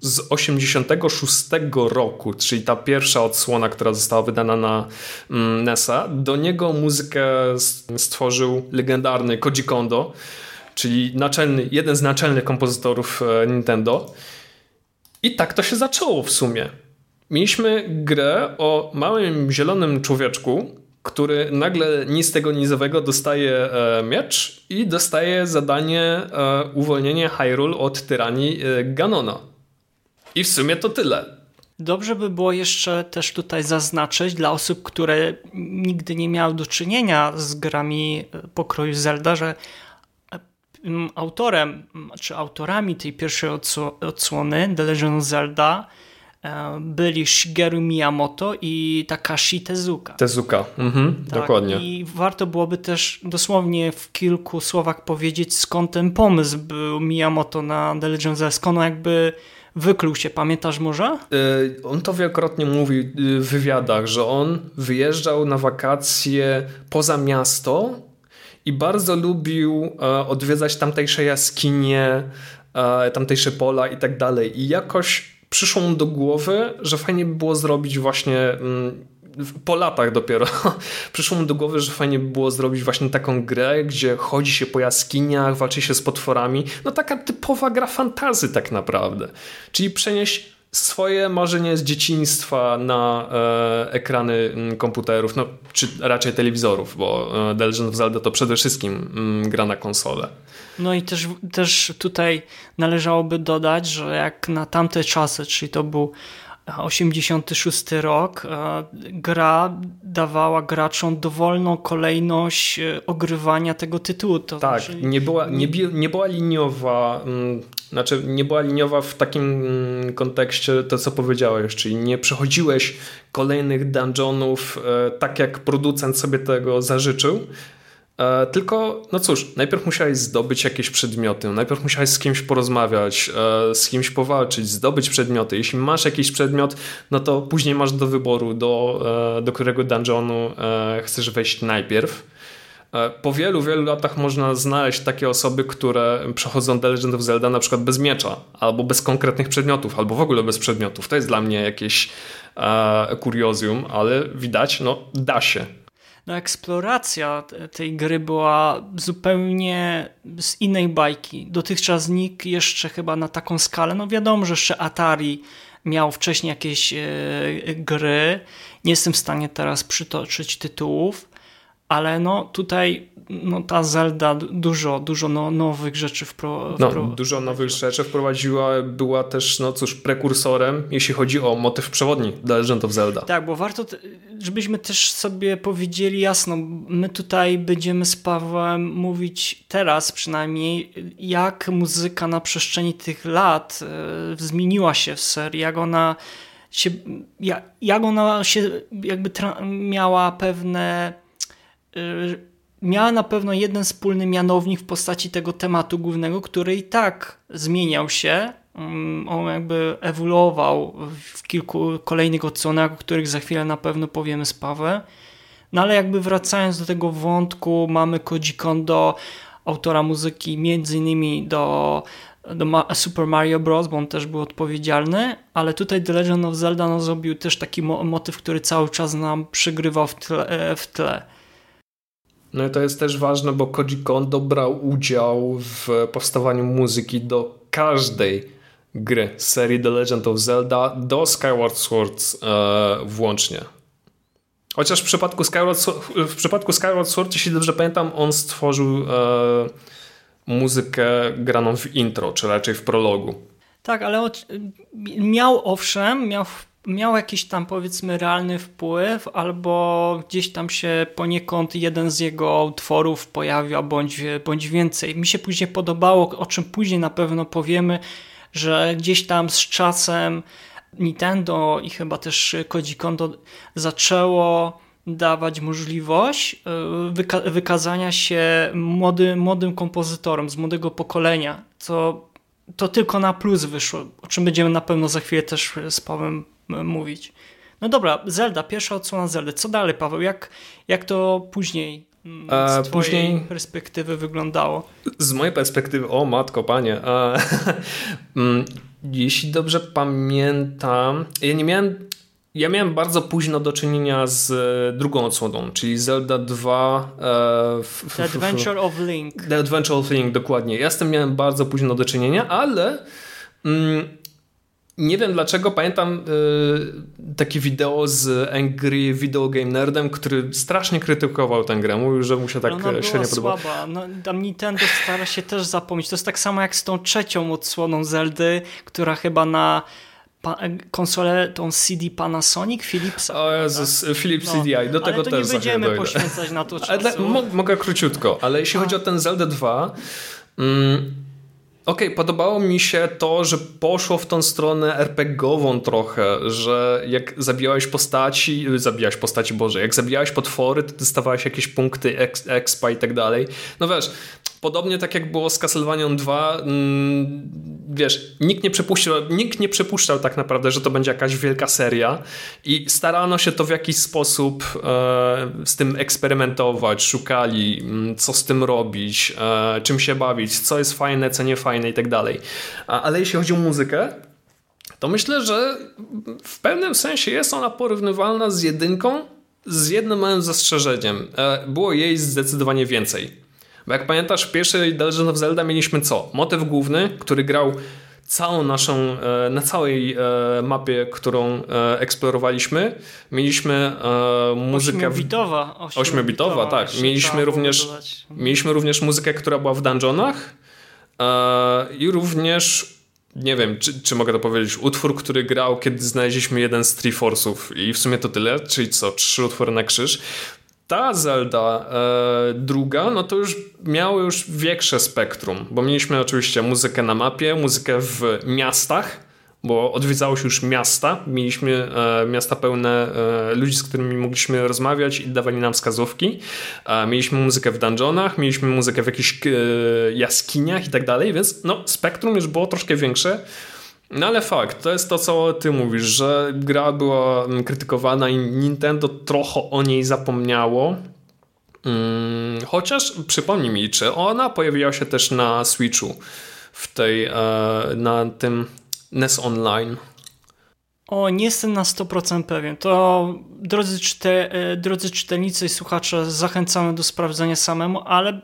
z 86 roku, czyli ta pierwsza odsłona, która została wydana na mm, NESa. Do niego muzykę stworzył legendarny Koji Kondo, czyli naczelny, jeden z naczelnych kompozytorów e, Nintendo. I tak to się zaczęło w sumie. Mieliśmy grę o małym zielonym człowieczku, który nagle nic z tego nizowego dostaje e, miecz i dostaje zadanie e, uwolnienia Hyrule od tyranii Ganona. I w sumie to tyle. Dobrze by było jeszcze też tutaj zaznaczyć dla osób, które nigdy nie miały do czynienia z grami pokroju Zelda, że autorem, czy autorami tej pierwszej odsłony The Legend of Zelda e, byli Shigeru Miyamoto i Takashi Tezuka. Tezuka, mhm, tak, dokładnie. I warto byłoby też dosłownie w kilku słowach powiedzieć, skąd ten pomysł był Miyamoto na The Legend of Zelda, skąd on jakby wykluł się, pamiętasz może? Yy, on to wielokrotnie mówi w wywiadach, że on wyjeżdżał na wakacje poza miasto i bardzo lubił e, odwiedzać tamtejsze jaskinie, e, tamtejsze pola i tak dalej. I jakoś przyszło mu do głowy, że fajnie by było zrobić właśnie mm, po latach dopiero przyszło mu do głowy, że fajnie by było zrobić właśnie taką grę, gdzie chodzi się po jaskiniach, walczy się z potworami. No taka typowa gra fantazy tak naprawdę. Czyli przenieść swoje marzenie z dzieciństwa na e, ekrany m, komputerów, no, czy raczej telewizorów, bo e, The Legend of Zelda to przede wszystkim m, gra na konsolę. No i też, też tutaj należałoby dodać, że jak na tamte czasy, czyli to był 86 rok, gra dawała graczom dowolną kolejność ogrywania tego tytułu. To tak, znaczy... nie, była, nie, nie była liniowa, mm, znaczy nie była liniowa w takim kontekście to, co powiedziałeś, czyli nie przechodziłeś kolejnych dungeonów tak, jak producent sobie tego zażyczył, E, tylko, no cóż, najpierw musiałeś zdobyć jakieś przedmioty, najpierw musiałeś z kimś porozmawiać, e, z kimś powalczyć, zdobyć przedmioty. Jeśli masz jakiś przedmiot, no to później masz do wyboru, do, e, do którego dungeonu chcesz wejść najpierw. Po wielu, wielu latach można znaleźć takie osoby, które przechodzą The Legend of Zelda na przykład bez miecza, albo bez konkretnych przedmiotów, albo w ogóle bez przedmiotów. To jest dla mnie jakieś e, kuriozum, ale widać, no da się no, eksploracja tej gry była zupełnie z innej bajki. Dotychczas nikt jeszcze chyba na taką skalę, no wiadomo, że jeszcze Atari miał wcześniej jakieś e, gry. Nie jestem w stanie teraz przytoczyć tytułów, ale no tutaj no, ta Zelda dużo, dużo no, nowych rzeczy wprowadziła. No, dużo nowych rzeczy wprowadziła, była też, no cóż, prekursorem, jeśli chodzi o motyw przewodni dla Legend of Zelda. Tak, bo warto, żebyśmy też sobie powiedzieli jasno, my tutaj będziemy z Pawłem mówić teraz przynajmniej, jak muzyka na przestrzeni tych lat e, zmieniła się w serii, jak ona się, jak, jak ona się jakby miała pewne miała na pewno jeden wspólny mianownik w postaci tego tematu głównego, który i tak zmieniał się. Mm, on jakby ewoluował w kilku kolejnych odsłonach, o których za chwilę na pewno powiemy z Pawłem. No ale jakby wracając do tego wątku, mamy Koji Kondo, autora muzyki między innymi do, do Super Mario Bros., bo on też był odpowiedzialny, ale tutaj The Legend of Zelda no, zrobił też taki mo motyw, który cały czas nam przygrywał w tle. E, w tle. No i to jest też ważne, bo Koji Kondo brał udział w powstawaniu muzyki do każdej gry serii The Legend of Zelda do Skyward Sword e, włącznie. Chociaż w przypadku, Skyward, w przypadku Skyward Sword, jeśli dobrze pamiętam, on stworzył e, muzykę graną w intro, czy raczej w prologu. Tak, ale miał owszem, miał miał jakiś tam powiedzmy realny wpływ, albo gdzieś tam się poniekąd jeden z jego utworów pojawia, bądź, bądź więcej. Mi się później podobało, o czym później na pewno powiemy, że gdzieś tam z czasem Nintendo i chyba też Koji Kondo zaczęło dawać możliwość e, wyka wykazania się młody, młodym kompozytorom z młodego pokolenia, co to tylko na plus wyszło, o czym będziemy na pewno za chwilę też z Pawłem mówić. No dobra, Zelda, pierwsza odsłona Zelda. Co dalej, Paweł? Jak, jak to później z twojej później, perspektywy wyglądało? Z mojej perspektywy, o matko, panie. Mm, jeśli dobrze pamiętam, ja nie miałem ja miałem bardzo późno do czynienia z e, drugą odsłoną, czyli Zelda 2 e, The Adventure of Link. The Adventure of Link, dokładnie. Ja z tym miałem bardzo późno do czynienia, ale mm, nie wiem dlaczego, pamiętam y, takie wideo z Angry Video Game Nerdem, który strasznie krytykował tę grę. Mówił, że mu się tak Ona średnio podoba. słaba. No, tam Nintendo stara się też zapomnieć. To jest tak samo jak z tą trzecią odsłoną Zeldy, która chyba na konsolę, tą CD Panasonic, Philips. O Jezus, tak? Philips no, CDI, do tego to też nie będziemy poświęcać na to czasu. Ale, mogę króciutko, ale jeśli A. chodzi o ten Zelda 2, mm, Okej, okay, podobało mi się to, że poszło w tą stronę RPGową trochę, że jak zabijałeś postaci, zabijałeś postaci, Boże, jak zabijałeś potwory, to dostawałeś jakieś punkty expa i tak dalej. No wiesz, Podobnie tak jak było z Castlevania 2, mm, wiesz, nikt nie, przypuszczał, nikt nie przypuszczał tak naprawdę, że to będzie jakaś wielka seria i starano się to w jakiś sposób e, z tym eksperymentować, szukali mm, co z tym robić, e, czym się bawić, co jest fajne, co nie fajne i tak dalej. Ale jeśli chodzi o muzykę, to myślę, że w pewnym sensie jest ona porównywalna z jedynką, z jednym małym zastrzeżeniem. E, było jej zdecydowanie więcej. Bo jak pamiętasz, w pierwszej The Legend of Zelda mieliśmy co? Motyw główny, który grał całą naszą, e, na całej e, mapie, którą e, eksplorowaliśmy. Mieliśmy muzykę... Ośmiobitowa. Ośmiobitowa, tak. Mieliśmy również, mieliśmy również muzykę, która była w dungeonach i również nie wiem, czy, czy mogę to powiedzieć, utwór, który grał, kiedy znaleźliśmy jeden z Triforce'ów i w sumie to tyle, czyli co, trzy utwory na krzyż. Ta Zelda e, druga, no to już miało już większe spektrum, bo mieliśmy oczywiście muzykę na mapie, muzykę w miastach, bo odwiedzało się już miasta. Mieliśmy e, miasta pełne e, ludzi, z którymi mogliśmy rozmawiać i dawali nam wskazówki. E, mieliśmy muzykę w dungeonach, mieliśmy muzykę w jakichś e, jaskiniach i tak dalej, więc no, spektrum już było troszkę większe. No ale fakt, to jest to, co ty mówisz, że gra była mm, krytykowana i Nintendo trochę o niej zapomniało. Hmm, chociaż przypomnij mi, czy ona pojawiła się też na Switchu w tej, e, na tym NES Online. O, nie jestem na 100% pewien. To drodzy, czyte, e, drodzy czytelnicy i słuchacze, zachęcamy do sprawdzenia samemu, ale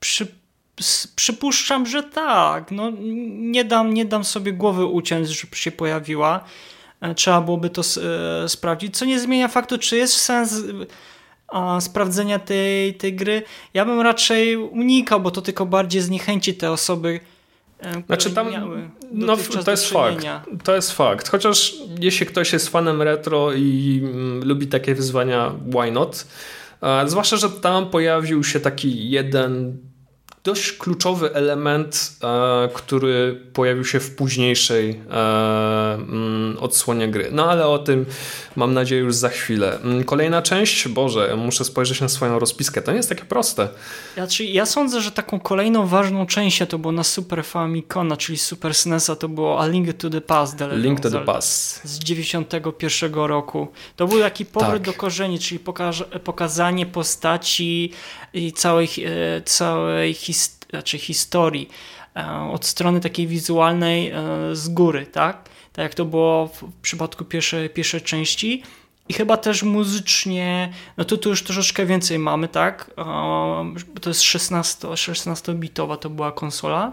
przy, przypuszczam, że tak. No, nie, dam, nie dam sobie głowy uciąć, żeby się pojawiła. E, trzeba byłoby to e, sprawdzić, co nie zmienia faktu, czy jest sens a, sprawdzenia tej, tej gry. Ja bym raczej unikał, bo to tylko bardziej zniechęci te osoby, E, znaczy tam, no, to jest fakt. To jest fakt. Chociaż jeśli ktoś jest fanem retro i mm, lubi takie wyzwania, why not? E, zwłaszcza, że tam pojawił się taki jeden dość kluczowy element, e, który pojawił się w późniejszej e, mm, odsłonie gry. No ale o tym mam nadzieję już za chwilę. Mm, kolejna część, Boże, muszę spojrzeć na swoją rozpiskę. To nie jest takie proste. Znaczy, ja sądzę, że taką kolejną ważną częścią to było na Super Famicom, czyli Super SNES, to było A Link to the Past. Link to the Past. Z 91 roku. To był taki powrót tak. do korzeni, czyli pokazanie postaci i całej, e, całej historii znaczy historii e, od strony takiej wizualnej e, z góry, tak? Tak jak to było w przypadku pierwszej, pierwszej części. I chyba też muzycznie, no tu, tu już troszeczkę więcej mamy, tak? E, to jest 16, 16-bitowa to była konsola.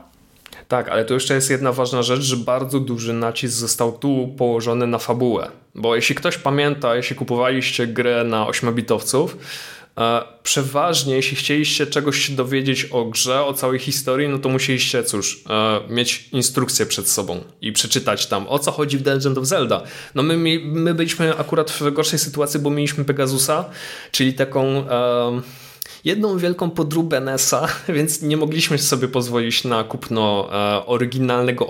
Tak, ale tu jeszcze jest jedna ważna rzecz, że bardzo duży nacisk został tu położony na fabułę. Bo jeśli ktoś pamięta, jeśli kupowaliście grę na 8-bitowców, E, przeważnie, jeśli chcieliście czegoś dowiedzieć o grze, o całej historii, no to musieliście, cóż, e, mieć instrukcję przed sobą i przeczytać tam, o co chodzi w The Legend of Zelda. No my, my byliśmy akurat w gorszej sytuacji, bo mieliśmy Pegasusa, czyli taką e, jedną wielką podróbę NESa, więc nie mogliśmy sobie pozwolić na kupno oryginalnego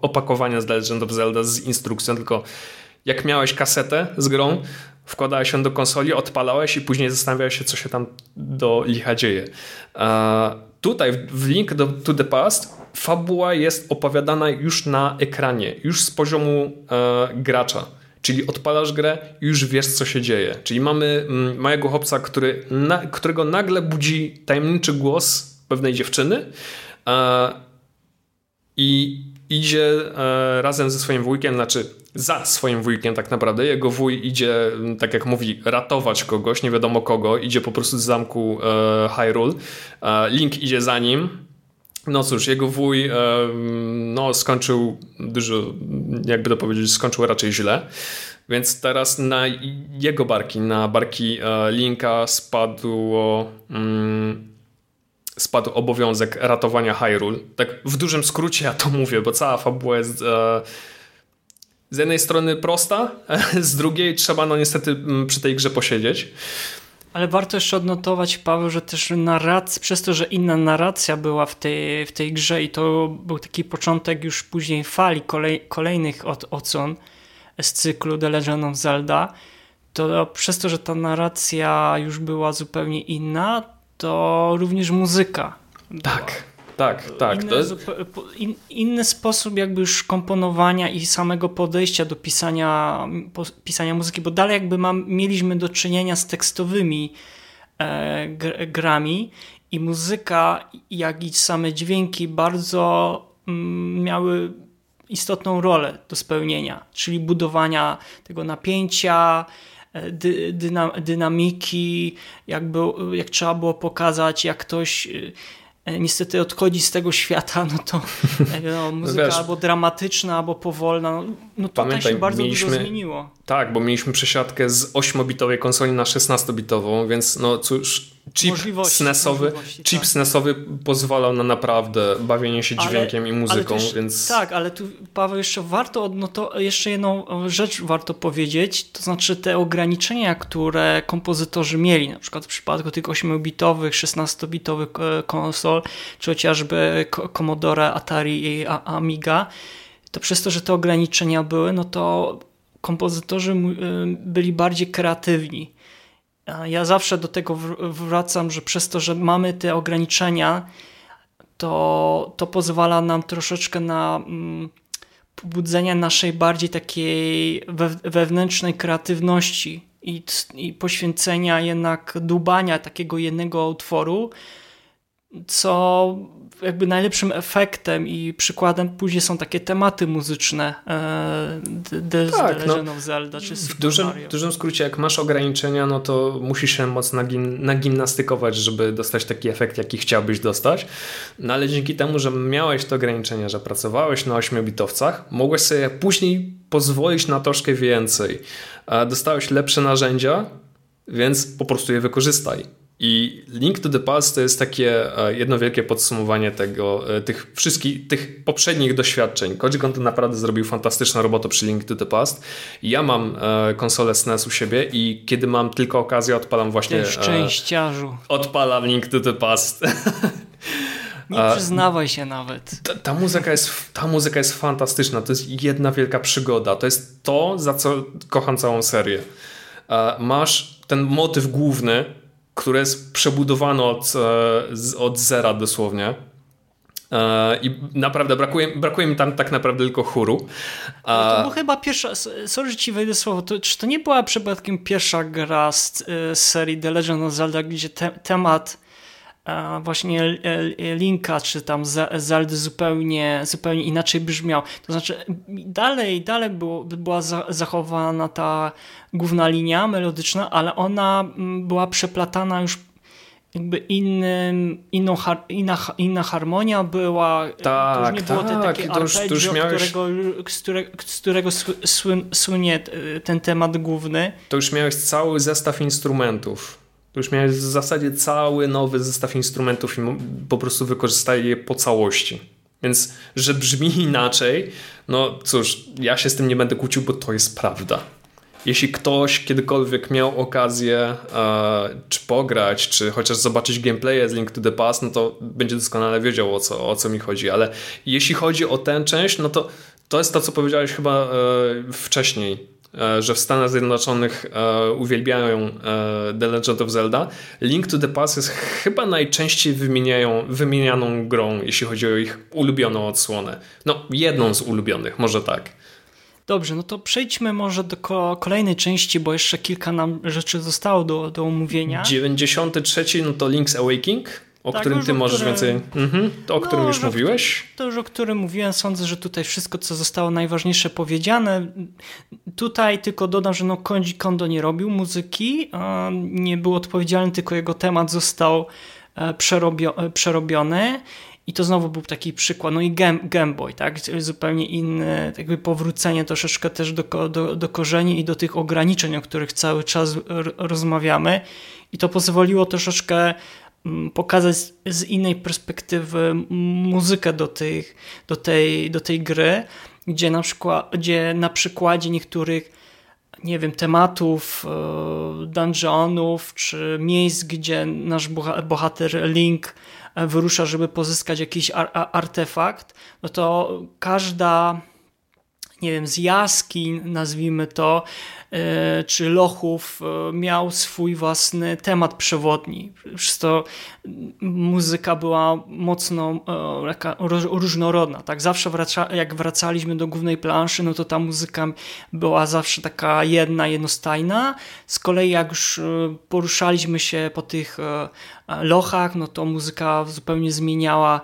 opakowania z The Legend of Zelda z instrukcją, tylko jak miałeś kasetę z grą, wkładałeś ją do konsoli, odpalałeś i później zastanawiałeś się, co się tam do licha dzieje. tutaj w Link do, to the Past fabuła jest opowiadana już na ekranie, już z poziomu e, gracza. Czyli odpalasz grę i już wiesz, co się dzieje. Czyli mamy mm, małego chłopca, który, na, którego nagle budzi tajemniczy głos pewnej dziewczyny e, i idzie e, razem ze swoim wujkiem, znaczy za swoim wujkiem tak naprawdę. Jego wuj idzie, tak jak mówi, ratować kogoś, nie wiadomo kogo, idzie po prostu z zamku e, Hyrule. E, Link idzie za nim. No cóż, jego wuj no, skończył dużo, jakby to powiedzieć, skończył raczej źle. Więc teraz na jego barki, na barki Linka spadło mm, spadł obowiązek ratowania Hyrule. Tak w dużym skrócie ja to mówię, bo cała fabuła jest e, z jednej strony prosta, z drugiej trzeba no niestety mm, przy tej grze posiedzieć. Ale warto jeszcze odnotować, Paweł, że też narracja, przez to, że inna narracja była w tej, w tej grze i to był taki początek już później fali kolej, kolejnych od, odsłon z cyklu The Legend of Zelda, to przez to, że ta narracja już była zupełnie inna, to również muzyka. Tak. Tak, tak. Inny, jest... in, inny sposób jakby już komponowania i samego podejścia do pisania, pisania muzyki, bo dalej jakby mam, mieliśmy do czynienia z tekstowymi e, grami i muzyka, jak i same dźwięki bardzo mm, miały istotną rolę do spełnienia, czyli budowania tego napięcia, e, dy, dynamiki, jakby, jak trzeba było pokazać, jak ktoś E, niestety odchodzi z tego świata, no to no, muzyka Wiesz, albo dramatyczna, albo powolna. No, no tutaj Pamiętaj, się bardzo mieliśmy- dużo zmieniło. Tak, bo mieliśmy przesiadkę z 8-bitowej konsoli na 16-bitową, więc no cóż, chip Możliwości, SNESowy, możliwości, chip tak. SNESowy pozwalał na naprawdę bawienie się Ale- dźwiękiem i muzyką, ale też, więc Tak, ale tu Paweł jeszcze warto, od- no to jeszcze jedną rzecz warto powiedzieć, to znaczy te ograniczenia, które kompozytorzy mieli, na przykład w przypadku tych 8-bitowych, 16-bitowych e, konsol, czy chociażby Commodore, Atari i Amiga, to przez to, że te ograniczenia były, no to kompozytorzy y, byli bardziej kreatywni. Ja zawsze do tego wr- wracam, że przez to, że mamy te ograniczenia, to, to pozwala nam troszeczkę na mm, pobudzenie naszej bardziej takiej we, wewnętrznej kreatywności i, i poświęcenia jednak dubania takiego jednego utworu, co jakby najlepszym efektem i przykładem później są takie tematy muzyczne e, The, Tak, The no. Legend of Zelda czy w dużym, Mario. w dużym skrócie, jak masz ograniczenia, no to musisz się mocno nagim, nagimnastykować, żeby dostać taki efekt, jaki chciałbyś dostać. No ale dzięki temu, że miałeś te ograniczenia, że pracowałeś na 8-bitowcach, mogłeś sobie później pozwolić na troszkę więcej. A Dostałeś lepsze narzędzia, więc po prostu je wykorzystaj. I Link to the Past to jest takie e, jedno wielkie podsumowanie tego, e, tych wszystkich, tych poprzednich doświadczeń. Koji naprawdę zrobił fantastyczną robotę przy Link to the Past. Ja mam e, konsolę SNES u siebie i kiedy mam tylko okazję, odpalam właśnie... Ty szczęściarzu. odpalam Link to the Past. Nie przyznawaj się nawet. Ta, ta, muzyka jest, ta muzyka jest fantastyczna. To jest jedna wielka przygoda. To jest to, za co kocham całą serię. Masz ten motyw główny, który jest przebudowany od, e, z- od zera dosłownie. E, I naprawdę brakuje, brakuje mi tam tak naprawdę tylko chóru. No E, to była chyba pierwsza, sorry, ci wejdę słowo, to, czy to nie była przypadkiem pierwsza gra z y, serii The Legend of Zelda, gdzie te, temat właśnie e, e, Linka, czy tam Ze- Zeldy zupełnie, zupełnie inaczej brzmiał. To znaczy dalej, dalej było, była za, zachowana ta główna linia melodyczna, ale ona mm, była przeplatana już jakby innym, inną, inna, inna harmonia była, to już nie Tak, było te tak, takie to już- to już miałeś- którego, z którego, z którego sły- słyn- słynie y, ten temat główny. to już miałeś cały zestaw instrumentów. To już miałeś w zasadzie cały nowy zestaw instrumentów i po prostu wykorzystali je po całości. Więc, że brzmi inaczej, no cóż, ja się z tym nie będę kłócił, bo to jest prawda. Jeśli ktoś kiedykolwiek miał okazję e, czy pograć, czy chociaż zobaczyć gameplaye z Link to the Past, no to będzie doskonale wiedział o co, o co mi chodzi. Ale jeśli chodzi o tę część, no to to jest to, co powiedziałeś chyba e, wcześniej, że w Stanach Zjednoczonych e, uwielbiają e, The Legend of Zelda. Link to the Past jest chyba najczęściej wymieniają, wymienianą grą, jeśli chodzi o ich ulubioną odsłonę. No, jedną z ulubionych, może tak. Dobrze, no to przejdźmy może do ko- kolejnej części, bo jeszcze kilka nam rzeczy zostało do, do omówienia. 93, no to Link's Awakening, o Tak, którym ty możesz którym- więcej. Mhm, to o No, którym już że- mówiłeś. To już o którym mówiłem, sądzę, że tutaj wszystko, co zostało najważniejsze powiedziane. Tutaj tylko dodam, że no Koji Kondo nie robił muzyki, nie był odpowiedzialny, tylko jego temat został e, przerobio, e, przerobiony. I to znowu był taki przykład. No i Game, Game Boy, tak? Zupełnie inne, jakby powrócenie troszeczkę też do, do, do korzeni i do tych ograniczeń, o których cały czas rozmawiamy. I to pozwoliło troszeczkę pokazać z- innej perspektywy muzykę do, tych, do, tej, do tej gry, gdzie na, przykład, gdzie na przykładzie niektórych nie wiem, tematów, e, dungeonów, czy miejsc, gdzie nasz boha- bohater Link e, wyrusza, żeby pozyskać jakiś artefakt, no to każda nie wiem, z jaskiń, nazwijmy to, e, czy lochów, e, miał swój własny temat przewodni. Przez to muzyka była mocno e, różnorodna. Tak? Zawsze wraca, jak wracaliśmy do głównej planszy, no to ta muzyka była zawsze taka jedna, jednostajna. Z kolei jak już poruszaliśmy się po tych lochach, no to muzyka zupełnie zmieniała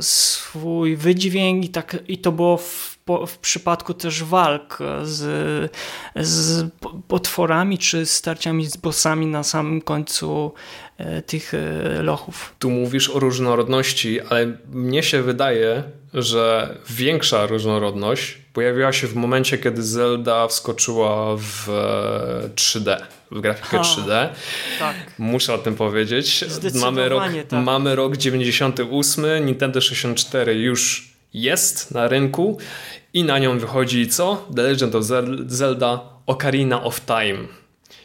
swój wydźwięk i, tak, i to było w w przypadku też walk z, z potworami czy starciami z bossami na samym końcu e, tych e, lochów. Tu mówisz o różnorodności, ale mnie się wydaje, że większa różnorodność pojawiła się w momencie, kiedy Zelda wskoczyła w 3D, w grafikę ha, 3D. Tak. Muszę o tym powiedzieć. Mamy rok, tak. mamy rok 98, Nintendo 64 już jest na rynku i na nią wychodzi co? The Legend of Zelda Ocarina of Time.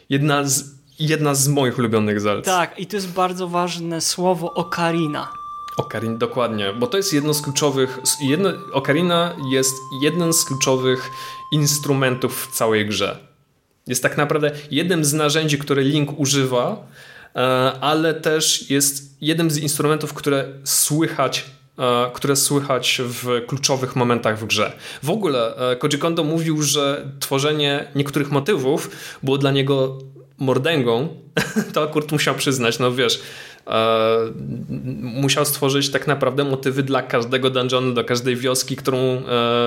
Jedna z, jedna z moich ulubionych Zelda. Tak, i to jest bardzo ważne słowo Ocarina. Ocarina, dokładnie, bo to jest jedno z kluczowych, jedno, Ocarina jest jednym z kluczowych instrumentów w całej grze. Jest tak naprawdę jednym z narzędzi, które Link używa, e, ale też jest jednym z instrumentów, które słychać które słychać w kluczowych momentach w grze. W ogóle e, Koji Kondo mówił, że tworzenie niektórych motywów było dla niego mordęgą, to akurat musiał przyznać, no wiesz, E, musiał stworzyć tak naprawdę motywy dla każdego dungeonu, dla każdej wioski, którą e,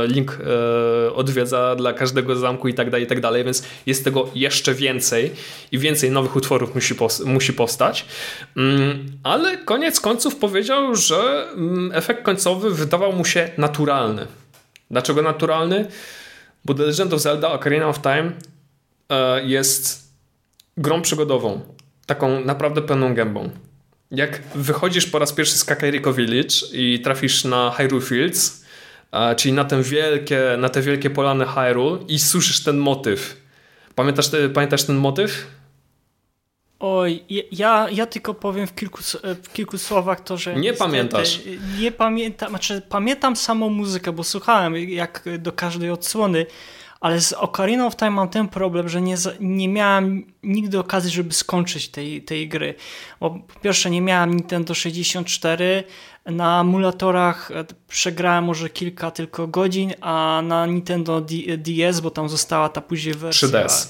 Link e, odwiedza, dla każdego zamku i tak dalej, i tak dalej, więc jest tego jeszcze więcej i więcej nowych utworów musi, musi powstać. Mm, ale koniec końców powiedział, że mm, efekt końcowy wydawał mu się naturalny. Dlaczego naturalny? Bo The Legend of Zelda Ocarina of Time jest grą przygodową. Taką naprawdę pełną gębą. Jak wychodzisz po raz pierwszy z Kakariko Village i trafisz na Hyrule Fields, czyli na, ten wielkie, na te wielkie polany Hyrule i słyszysz ten motyw. Pamiętasz, te, pamiętasz ten motyw? Oj, ja, ja tylko powiem w kilku, w kilku słowach to, że... Nie pamiętasz. Nie pamiętam, znaczy pamiętam samą muzykę, bo słuchałem jak do każdej odsłony, ale z Ocarina of Time mam ten problem, że nie, nie miałem nigdy okazji, żeby skończyć tej, tej gry. Bo po pierwsze nie miałem Nintendo 64, na emulatorach e, przegrałem może kilka tylko godzin, a na Nintendo DS, bo tam została ta później wersja... 3DS.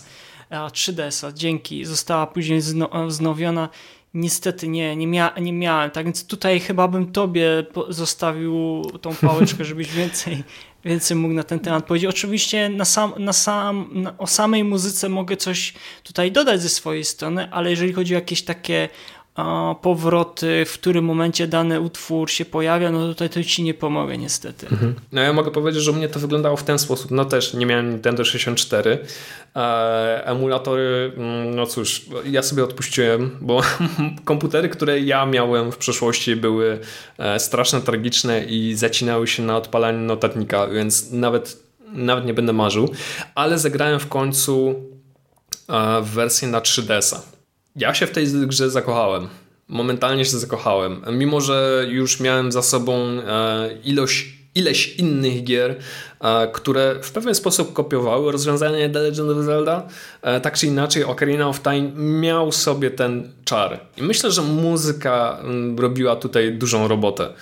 3DS, dzięki, została później wznowiona. Niestety nie, nie, mia nie miałem. Tak więc tutaj chyba bym tobie zostawił tą pałeczkę, żebyś więcej, więcej mógł na ten temat powiedzieć. Oczywiście na sam, na sam, na, o samej muzyce mogę coś tutaj dodać ze swojej strony, ale jeżeli chodzi o jakieś takie powroty, w którym momencie dany utwór się pojawia, no tutaj to ci nie pomogę niestety. Mhm. No ja mogę powiedzieć, że u mnie to wyglądało w ten sposób. No też nie miałem Nintendo 64. E, emulatory, mm, no cóż, ja sobie odpuściłem, bo komputery, które ja miałem w przeszłości były e, strasznie tragiczne i zacinały się na odpalaniu notatnika, więc nawet, nawet nie będę marzył. Ale zagrałem w końcu e, w wersję na 3DS-a. Ja się w tej grze zakochałem. Momentalnie się zakochałem. Mimo, że już miałem za sobą e, ilość, ileś innych gier, e, które w pewien sposób kopiowały rozwiązanie The Legend of Zelda, e, tak czy inaczej Ocarina of Time miał sobie ten czar. I myślę, że muzyka mm, robiła tutaj dużą robotę.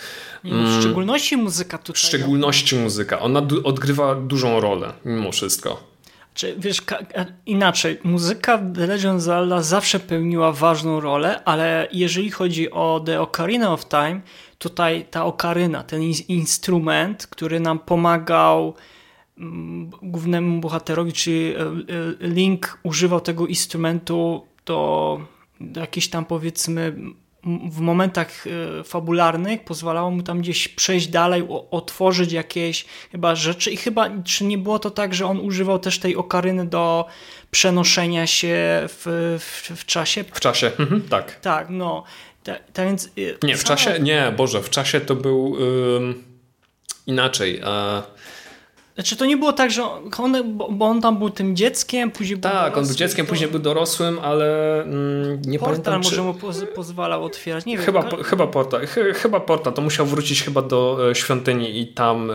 W mm. szczególności muzyka tutaj. W szczególności muzyka. Ona odgrywa dużą rolę mimo wszystko. Czy wiesz, inaczej, muzyka The Legend of Zelda zawsze pełniła ważną rolę, ale jeżeli chodzi o The Ocarina of Time, tutaj ta okaryna, ten instrument, który nam pomagał mm, głównemu bohaterowi, czyli e, e, Link używał tego instrumentu do, jakiejś tam powiedzmy w momentach e, fabularnych pozwalało mu tam gdzieś przejść dalej, otworzyć jakieś chyba rzeczy i chyba, czy nie było to tak, że on używał też tej okaryny do przenoszenia się w, w, w czasie? W czasie, mhm, tak. Tak, no. Tak, więc, e, nie, w czasie, nie, Boże, w czasie to był inaczej. Znaczy to nie było tak, że on, bo on tam był tym dzieckiem, później był Tak, on był dzieckiem, to... później był dorosłym, ale mm, nie portal pamiętam może czy... mu poz pozwalał otwierać, nie chyba, wiem. Po, chyba portal, ch chyba portal, to musiał wrócić chyba do e, świątyni i tam e,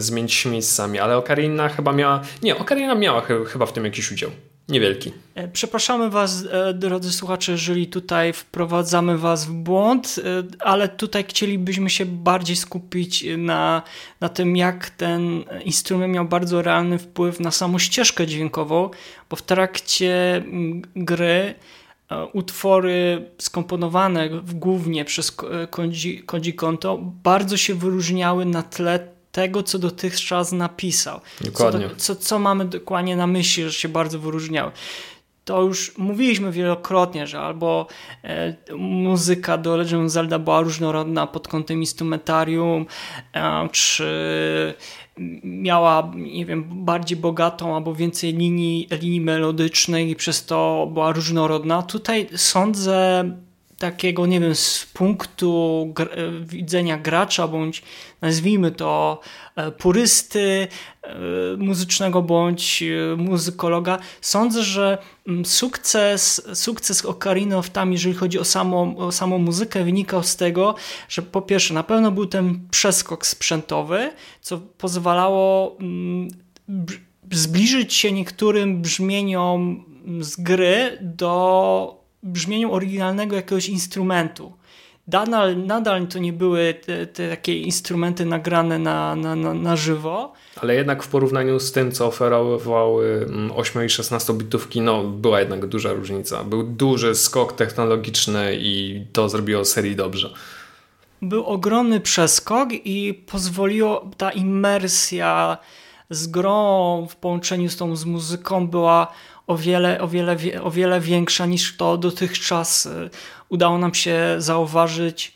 zmienić się miejscami, ale Ocarina chyba miała, nie, Ocarina miała ch chyba w tym jakiś udział. Niewielki. E, przepraszamy Was, e, drodzy słuchacze, jeżeli tutaj wprowadzamy Was w błąd, e, ale tutaj chcielibyśmy się bardziej skupić na, na tym, jak ten instrument miał bardzo realny wpływ na samą ścieżkę dźwiękową, bo w trakcie gry utwory skomponowane głównie przez Koji Konto bardzo się wyróżniały na tle tego, co dotychczas napisał. Dokładnie. Co, co, co mamy dokładnie na myśli, że się bardzo wyróżniały to już mówiliśmy wielokrotnie, że albo e, muzyka do Legend of Zelda była różnorodna pod kątem instrumentarium, e, czy miała, nie wiem, bardziej bogatą albo więcej linii, linii melodycznych i przez to była różnorodna. Tutaj sądzę takiego, nie wiem, z punktu gr widzenia gracza, bądź nazwijmy to e, purysty e, muzycznego, bądź e, muzykologa, sądzę, że mm, sukces, sukces Ocarina of Time, jeżeli chodzi o samą, o samą muzykę, wynikał z tego, że po pierwsze, na pewno był ten przeskok sprzętowy, co pozwalało mm, zbliżyć się niektórym brzmieniom z gry do brzmieniu oryginalnego jakiegoś instrumentu. Nadal, nadal to nie były te, te takie instrumenty nagrane na, na, na, na, żywo. Ale jednak w porównaniu z tym, co oferowały 8 mm, i 16 bitówki, no była jednak duża różnica. Był duży skok technologiczny i to zrobiło serii dobrze. Był ogromny przeskok i pozwoliło ta imersja z grą w połączeniu z tą z muzyką była o wiele, o wiele, o wiele większa niż to dotychczas y, udało nam się zauważyć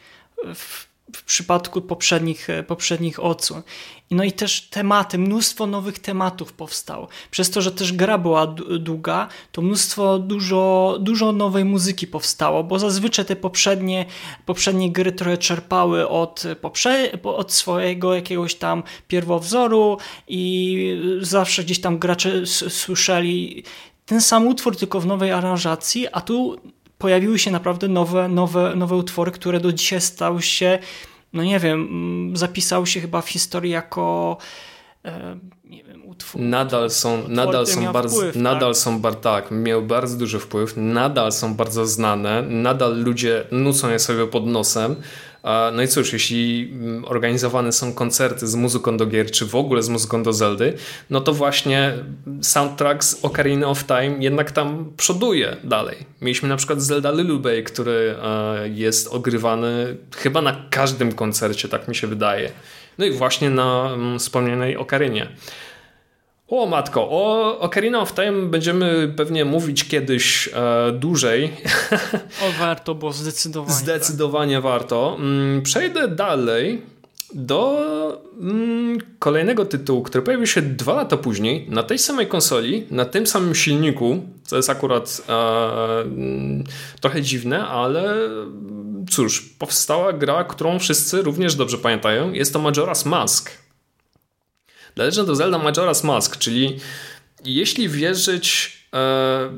w, w przypadku poprzednich, y, poprzednich odsłon. No i też tematy, mnóstwo nowych tematów powstało. Przez to, że też gra była długa, to mnóstwo, dużo, dużo nowej muzyki powstało, bo zazwyczaj te poprzednie, poprzednie gry trochę czerpały od, poprze od swojego jakiegoś tam pierwowzoru i zawsze gdzieś tam gracze słyszeli ten sam utwór, tylko w nowej aranżacji, a tu pojawiły się naprawdę nowe, nowe, nowe utwory, które do dzisiaj stały się, no nie wiem, mm, zapisały się chyba w historii jako e, nie wiem, utwór. Nadal są, nadal są bardzo, wpływ, nadal tak? są bar, tak, miał bardzo duży wpływ, nadal są bardzo znane, nadal ludzie nucą je sobie pod nosem. No i cóż, jeśli mm, organizowane są koncerty z muzyką do gier, czy w ogóle z muzyką do Zeldy, no to właśnie soundtrack z Ocarina of Time jednak tam przoduje dalej. Mieliśmy na przykład Zelda Lullaby, który e, jest ogrywany chyba na każdym koncercie, tak mi się wydaje. No i właśnie na mm, wspomnianej Okarinie. O matko, o Ocarina of Time będziemy pewnie mówić kiedyś e, dłużej. O warto, bo zdecydowanie. Zdecydowanie tak. warto. Mm, przejdę dalej do mm, kolejnego tytułu, który pojawił się dwa lata później na tej samej konsoli, na tym samym silniku, co jest akurat e, mm, trochę dziwne, ale cóż, powstała gra, którą wszyscy również dobrze pamiętają. Jest to Majora's Mask. The Legend of Zelda Majora's Mask, czyli jeśli wierzyć e,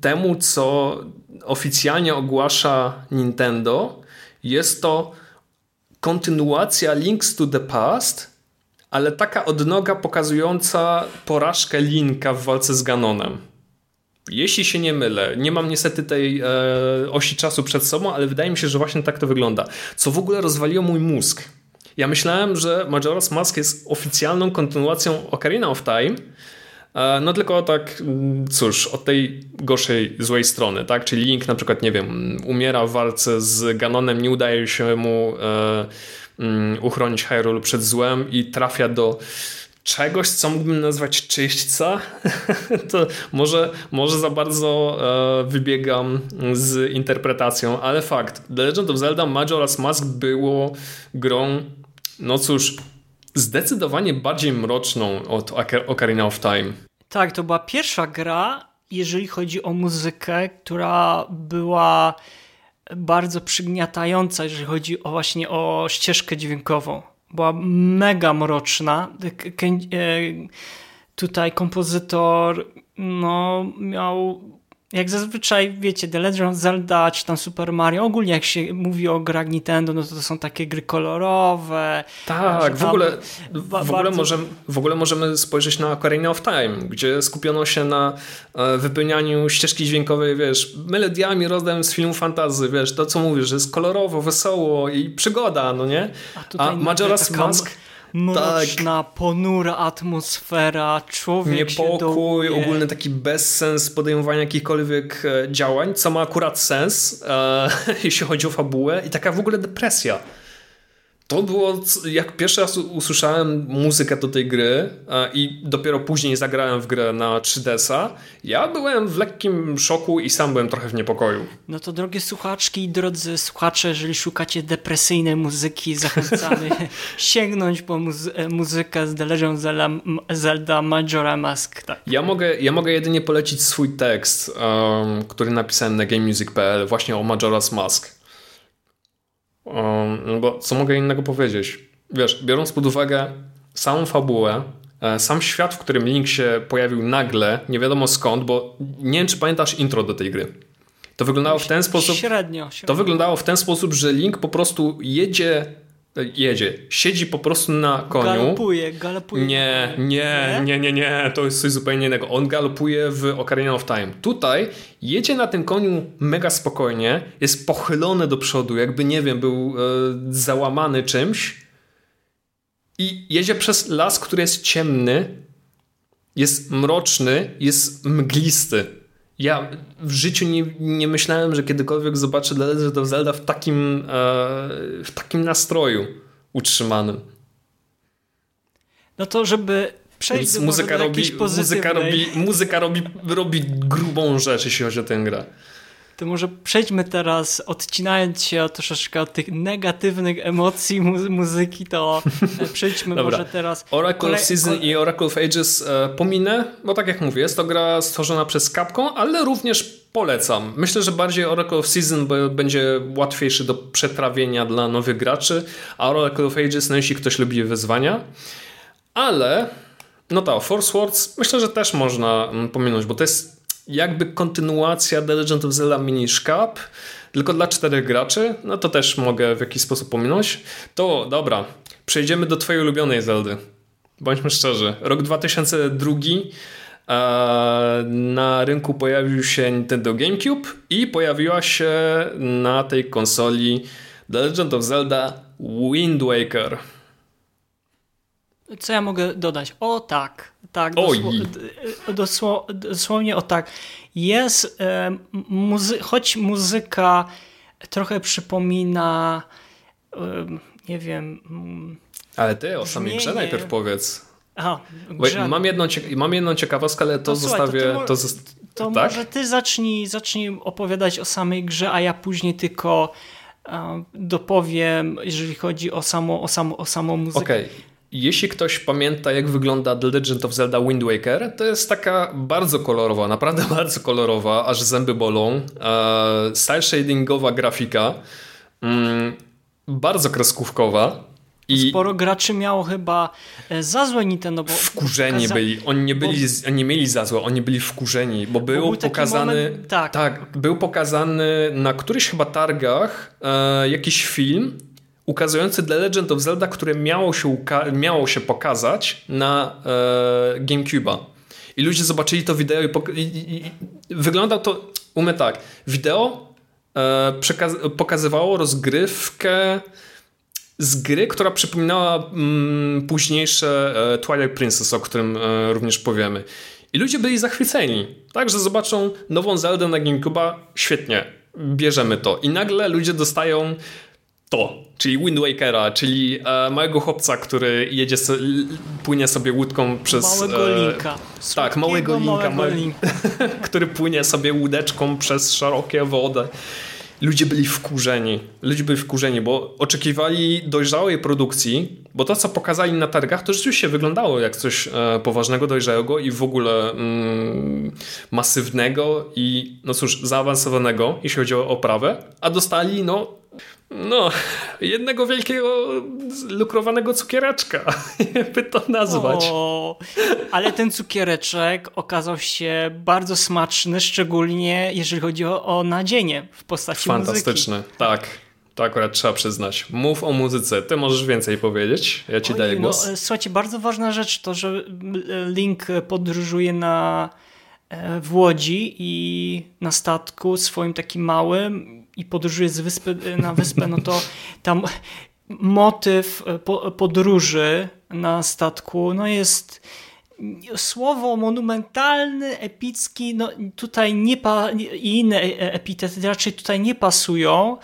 temu, co oficjalnie ogłasza Nintendo, jest to kontynuacja Links to the Past, ale taka odnoga pokazująca porażkę Linka w walce z Ganonem. Jeśli się nie mylę, nie mam niestety tej e, osi czasu przed sobą, ale wydaje mi się, że właśnie tak to wygląda. Co w ogóle rozwaliło mój mózg. Ja myślałem, że Majora's Mask jest oficjalną kontynuacją Ocarina of Time, e, no tylko tak, cóż, od tej gorszej, złej strony, tak? Czyli Link na przykład, nie wiem, umiera w walce z Ganonem, nie udaje się mu e, um, uchronić Hyrule przed złem i trafia do czegoś, co mógłbym nazwać czyśćca, to może, może za bardzo e, wybiegam z interpretacją, ale fakt, The Legend of Zelda Majora's Mask było grą no cóż, zdecydowanie bardziej mroczną od Ocarina of Time. Tak, to była pierwsza gra, jeżeli chodzi o muzykę, która była bardzo przygniatająca, jeżeli chodzi o właśnie o ścieżkę dźwiękową. Była mega mroczna. E, tutaj kompozytor no, miał jak zazwyczaj, wiecie, The Legend of Zelda czy tam Super Mario, ogólnie jak się mówi o grach Nintendo, no to, to są takie gry kolorowe. Tak, w ogóle, w, bardzo... ogóle możemy, w ogóle możemy spojrzeć na Ocarina of Time, gdzie skupiono się na e, wypełnianiu ścieżki dźwiękowej, wiesz, melodiami rozdałem z filmu fantazy, wiesz, to co mówisz, że jest kolorowo, wesoło i przygoda, no nie? A, A Majora's Mask mroczna, tak. ponura atmosfera, człowiek Niepokój, ogólny taki bezsens podejmowania jakichkolwiek e, działań, co ma akurat sens, e, jeśli chodzi o fabułę i taka w ogóle depresja. To było, jak pierwszy raz usłyszałem muzykę do tej gry i dopiero później zagrałem w grę na 3DS-a, ja byłem w lekkim szoku i sam byłem trochę w niepokoju. No to drogie słuchaczki i drodzy słuchacze, jeżeli szukacie depresyjnej muzyki, zachęcamy sięgnąć po muzy muzykę z Zelda, Zelda Majora Mask. Tak. Ja, mogę, ja mogę jedynie polecić swój tekst, um, który napisałem na gamemusic.pl właśnie o Majora's Mask no bo co mogę innego powiedzieć? Wiesz, biorąc pod uwagę samą fabułę, e, sam świat, w którym Link się pojawił nagle, nie wiadomo skąd, bo nie wiem, czy pamiętasz intro do tej gry. To wyglądało w ten sposób. Średnio, średnio. To wyglądało w ten sposób, że Link po prostu jedzie jedzie, siedzi po prostu na koniu. Galopuje, galopuje. Nie, nie, nie, nie, nie, to jest coś zupełnie innego. On galopuje w Ocarina of Time. Tutaj jedzie na tym koniu mega spokojnie, jest pochylony do przodu, jakby, nie wiem, był e, załamany czymś i jedzie przez las, który jest ciemny, jest mroczny, jest mglisty. Ja w życiu nie, nie myślałem, że kiedykolwiek zobaczę The Legend of Zelda w takim, e, w takim nastroju utrzymanym. No to, żeby przejść do, muzyka robi, muzyka robi, muzyka robi, robi grubą rzecz, jeśli chodzi o tę grę. To może przejdźmy teraz, odcinając się troszeczkę od tych negatywnych emocji mu muzyki, to e, przejdźmy może teraz... Oracle of Season i Oracle of Ages e, pominę, bo tak jak mówię, jest to gra stworzona przez Capcom, ale również polecam. Myślę, że bardziej Oracle of Season będzie łatwiejszy do przetrawienia dla nowych graczy, a Oracle of Ages, no jeśli ktoś lubi wyzwania. Ale, no to, Force Words myślę, że też można mm, pominąć, bo to jest jakby kontynuacja The Legend of Zelda Minish Cap, tylko dla czterech graczy, no to też mogę w jakiś sposób pominąć. To dobra, przejdziemy do twojej ulubionej Zeldy. Bądźmy szczerzy. Rok 2002 na rynku pojawił się Nintendo GameCube i pojawiła się na tej konsoli The Legend of Zelda Wind Waker. Co ja mogę dodać? O tak, tak, dosło, dosłownie o tak. Jest, e, muzy choć muzyka trochę przypomina, e, nie wiem... Mm, ale ty o samej grze najpierw powiedz. Aha, mam, jedną, mam jedną ciekawostkę, ale to no, zostawię... Słuchaj, to, ty, to, tak? może ty zacznij, zacznij opowiadać o samej grze, a ja później tylko e, dopowiem, jeżeli chodzi o, samo, o, samo, o samą muzykę. Okay. Jeśli ktoś pamięta, jak wygląda The Legend of Zelda Wind Waker, to jest taka bardzo kolorowa, naprawdę bardzo kolorowa, aż zęby bolą. E, style shadingowa grafika, mm, bardzo kreskówkowa. I Sporo graczy miało chyba e, za złe Nintendo. Bo wkurzeni pokaza... byli. Oni nie, byli, bo... nie mieli za złe, oni byli wkurzeni, bo był, bo był pokazany. Moment... Tak. tak, był pokazany na którychś chyba targach e, jakiś film ukazujący The Legend of Zelda, które miało się, miało się pokazać na e, GameCube'a. I ludzie zobaczyli to wideo i, i, i, i wyglądał to, umie tak, wideo e, pokazywało rozgrywkę z gry, która przypominała mm, późniejsze e, Twilight Princess, o którym e, również powiemy. I ludzie byli zachwyceni, tak, że zobaczą nową Zeldę na GameCube'a, świetnie, bierzemy to. I nagle ludzie dostają to, czyli Wind Wakera, czyli e, małego chłopca, który jedzie, so, płynie sobie łódką przez... Małego e, linka. Tak, małego linka, małego ma, linka. który płynie sobie łódeczką przez szerokie wody. Ludzie byli wkurzeni. Ludzie byli wkurzeni, bo oczekiwali dojrzałej produkcji, bo to, co pokazali na targach, to rzeczywiście wyglądało jak coś e, poważnego, dojrzałego i w ogóle mm, masywnego i, no cóż, zaawansowanego, jeśli chodzi o oprawę, a dostali, no, no, jednego wielkiego lukrowanego cukiereczka, by to nazwać. O, ale ten cukiereczek okazał się bardzo smaczny, szczególnie jeżeli chodzi o, o nadzienie w postaci Fantastyczny, muzyki. tak. To akurat trzeba przyznać. Mów o muzyce. Ty możesz więcej powiedzieć. Ja ci daję no, głos. No, słuchajcie, bardzo ważna rzecz to, że Link podróżuje na e, w Łodzi i na statku swoim takim małym i podróżuje z wyspy na wyspę, no to tam motyw podróży na statku no jest słowo monumentalny, epicki, no tutaj nie pa, i inne epitety raczej tutaj nie pasują.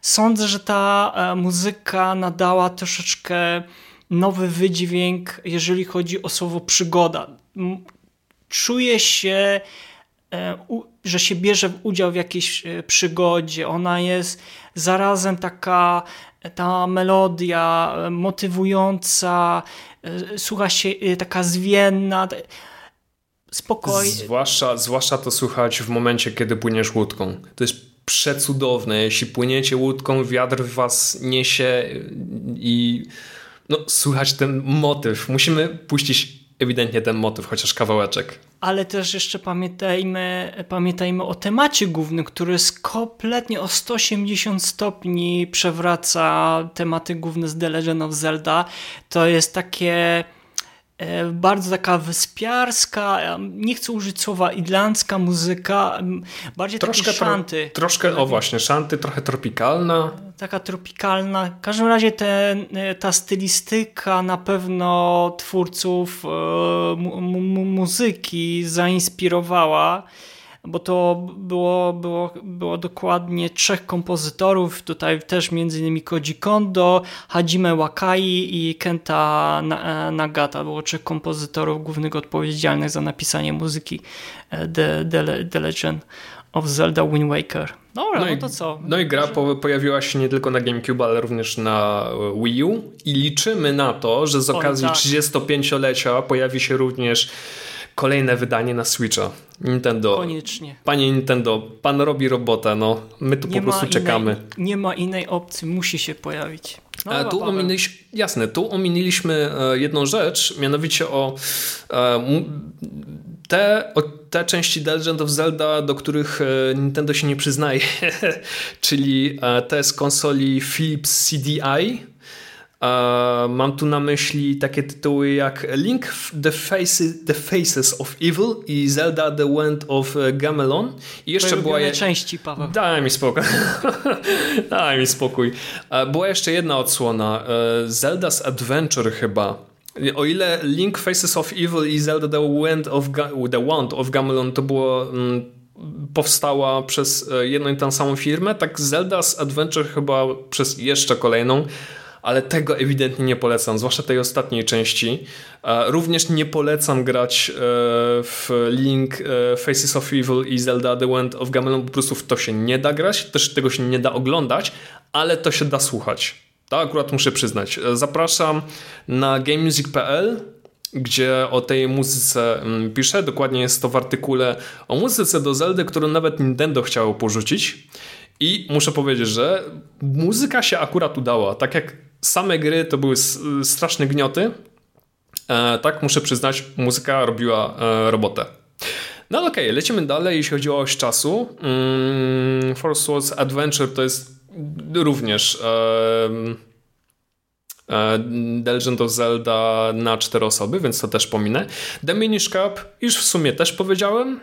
sądzę, że ta e, muzyka nadała troszeczkę nowy wydźwięk, jeżeli chodzi o słowo przygoda. Czuję się, e, że się bierze udział w jakiejś e, przygodzie. Ona jest zarazem taka, ta melodia motywująca, słucha się taka zwienna spokojnie. Zwłaszcza, zwłaszcza to słuchać w momencie, kiedy płyniesz łódką. To jest przecudowne. Jeśli płyniecie łódką, wiatr was niesie i no, słychać ten motyw. Musimy puścić ewidentnie ten motyw, chociaż kawałeczek. Ale też jeszcze pamiętajmy, pamiętajmy o temacie głównym, który jest kompletnie o 180 stopni przewraca tematy główne z The Legend of Zelda. To jest takie bardzo taka wyspiarska, nie chcę użyć słowa irlandzka muzyka, bardziej troszkę, takie szanty. Tro, troszkę, o właśnie, szanty, trochę tropikalna. Taka tropikalna. W każdym razie te, ta stylistyka na pewno twórców e, mu, mu, muzyki zainspirowała bo to było, było, było dokładnie trzech kompozytorów, tutaj też innymi Koji Kondo, Hajime Wakai i Kenta e, Nagata. Było trzech kompozytorów głównych odpowiedzialnych za napisanie muzyki e, The, The, The Legend of Zelda Wind Waker. Dobra, no, no to co? No i gra po, pojawiła się nie tylko na GameCube, ale również na e, Wii U i liczymy na to, że z okazji tak. 35-lecia pojawi się również kolejne wydanie na Switcha. Nintendo. Koniecznie. Panie Nintendo, pan robi robotę, no. My tu nie po prostu czekamy. nie ma innej opcji, musi się pojawić. No, e, tu ominęliśmy, jasne, tu ominęliśmy e, jedną rzecz, mianowicie o e, te, o te części The Legend of Zelda, do których Nintendo się nie przyznaje, czyli te z konsoli Philips CDI, Mam tu na myśli takie tytuły jak Link the Faces, the Faces of Evil i Zelda The Wind of Gamelon. I jeszcze Twoje była je... części, Paweł. Daj mi spokój. Daj mi spokój. Była jeszcze jedna odsłona. E, Zelda's Adventure chyba. O ile Link Faces of Evil i Zelda The Wind of, Ga the Wand of Gamelon to było mm, powstała przez e, jedną i tę samą firmę, tak Zelda's Adventure chyba przez jeszcze kolejną ale tego ewidentnie nie polecam, zwłaszcza tej ostatniej części. E, również nie polecam grać e, w Link, e, Faces of Evil i Zelda The Wind of Gamelon, po prostu w to się nie da grać, też tego się nie da oglądać, ale to się da słuchać. To akurat muszę przyznać. Zapraszam na gamemusic.pl gdzie o tej muzyce mm, piszę. Dokładnie jest to w artykule o muzyce do Zeldy, którą nawet Nintendo chciało porzucić. I muszę powiedzieć, że muzyka się akurat udała. Tak jak same gry to były straszne gnioty. E, tak, muszę przyznać, muzyka robiła e, robotę. No okej, okay, lecimy dalej, jeśli chodzi o oś czasu. Mm, Force Swords Adventure to jest również e, The Legend of Zelda na cztery osoby, więc to też pominę. The Minish Cup już w sumie też powiedziałem.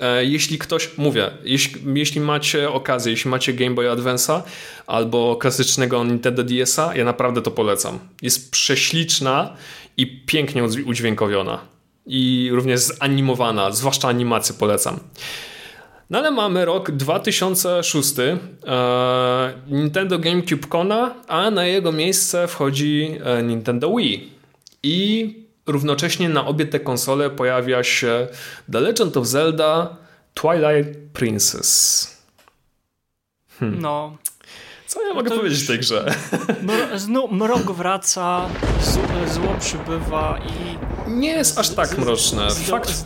E, jeśli ktoś, mówię, jeśli, jeśli macie okazję, jeśli macie Game Boy Advance'a albo klasycznego Nintendo DS-a, ja naprawdę to polecam. Jest prześliczna i pięknie udźwiękowiona. I również zanimowana, zwłaszcza animację polecam. No ale mamy rok 2006, e, Nintendo GameCube Kona, a na jego miejsce wchodzi e, Nintendo Wii. I równocześnie na obie te konsole pojawia się The Legend of Zelda Twilight Princess. Hmm. No. Co ja mogę powiedzieć w tej grze? Znów mrok wraca, zło przybywa i... Nie jest aż tak mroczne. Fakt...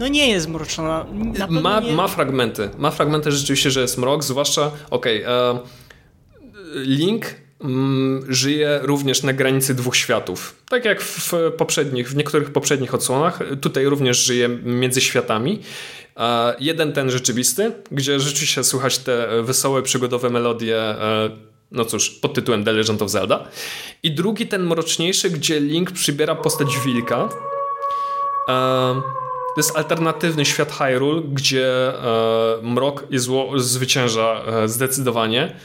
No nie jest mroczna. Ma, nie... ma fragmenty. Ma fragmenty rzeczywiście, że jest mrok, zwłaszcza, okej, okay, Link żyje również na granicy dwóch światów. Tak jak w poprzednich, w niektórych poprzednich odsłonach, tutaj również żyje między światami. Jeden ten rzeczywisty, gdzie rzeczywiście słychać te wesołe, przygodowe melodie, e, no cóż, pod tytułem The Legend of Zelda. I drugi ten mroczniejszy, gdzie Link przybiera postać wilka. E, to jest alternatywny świat Hyrule, gdzie e, mrok i zło zwycięża zdecydowanie.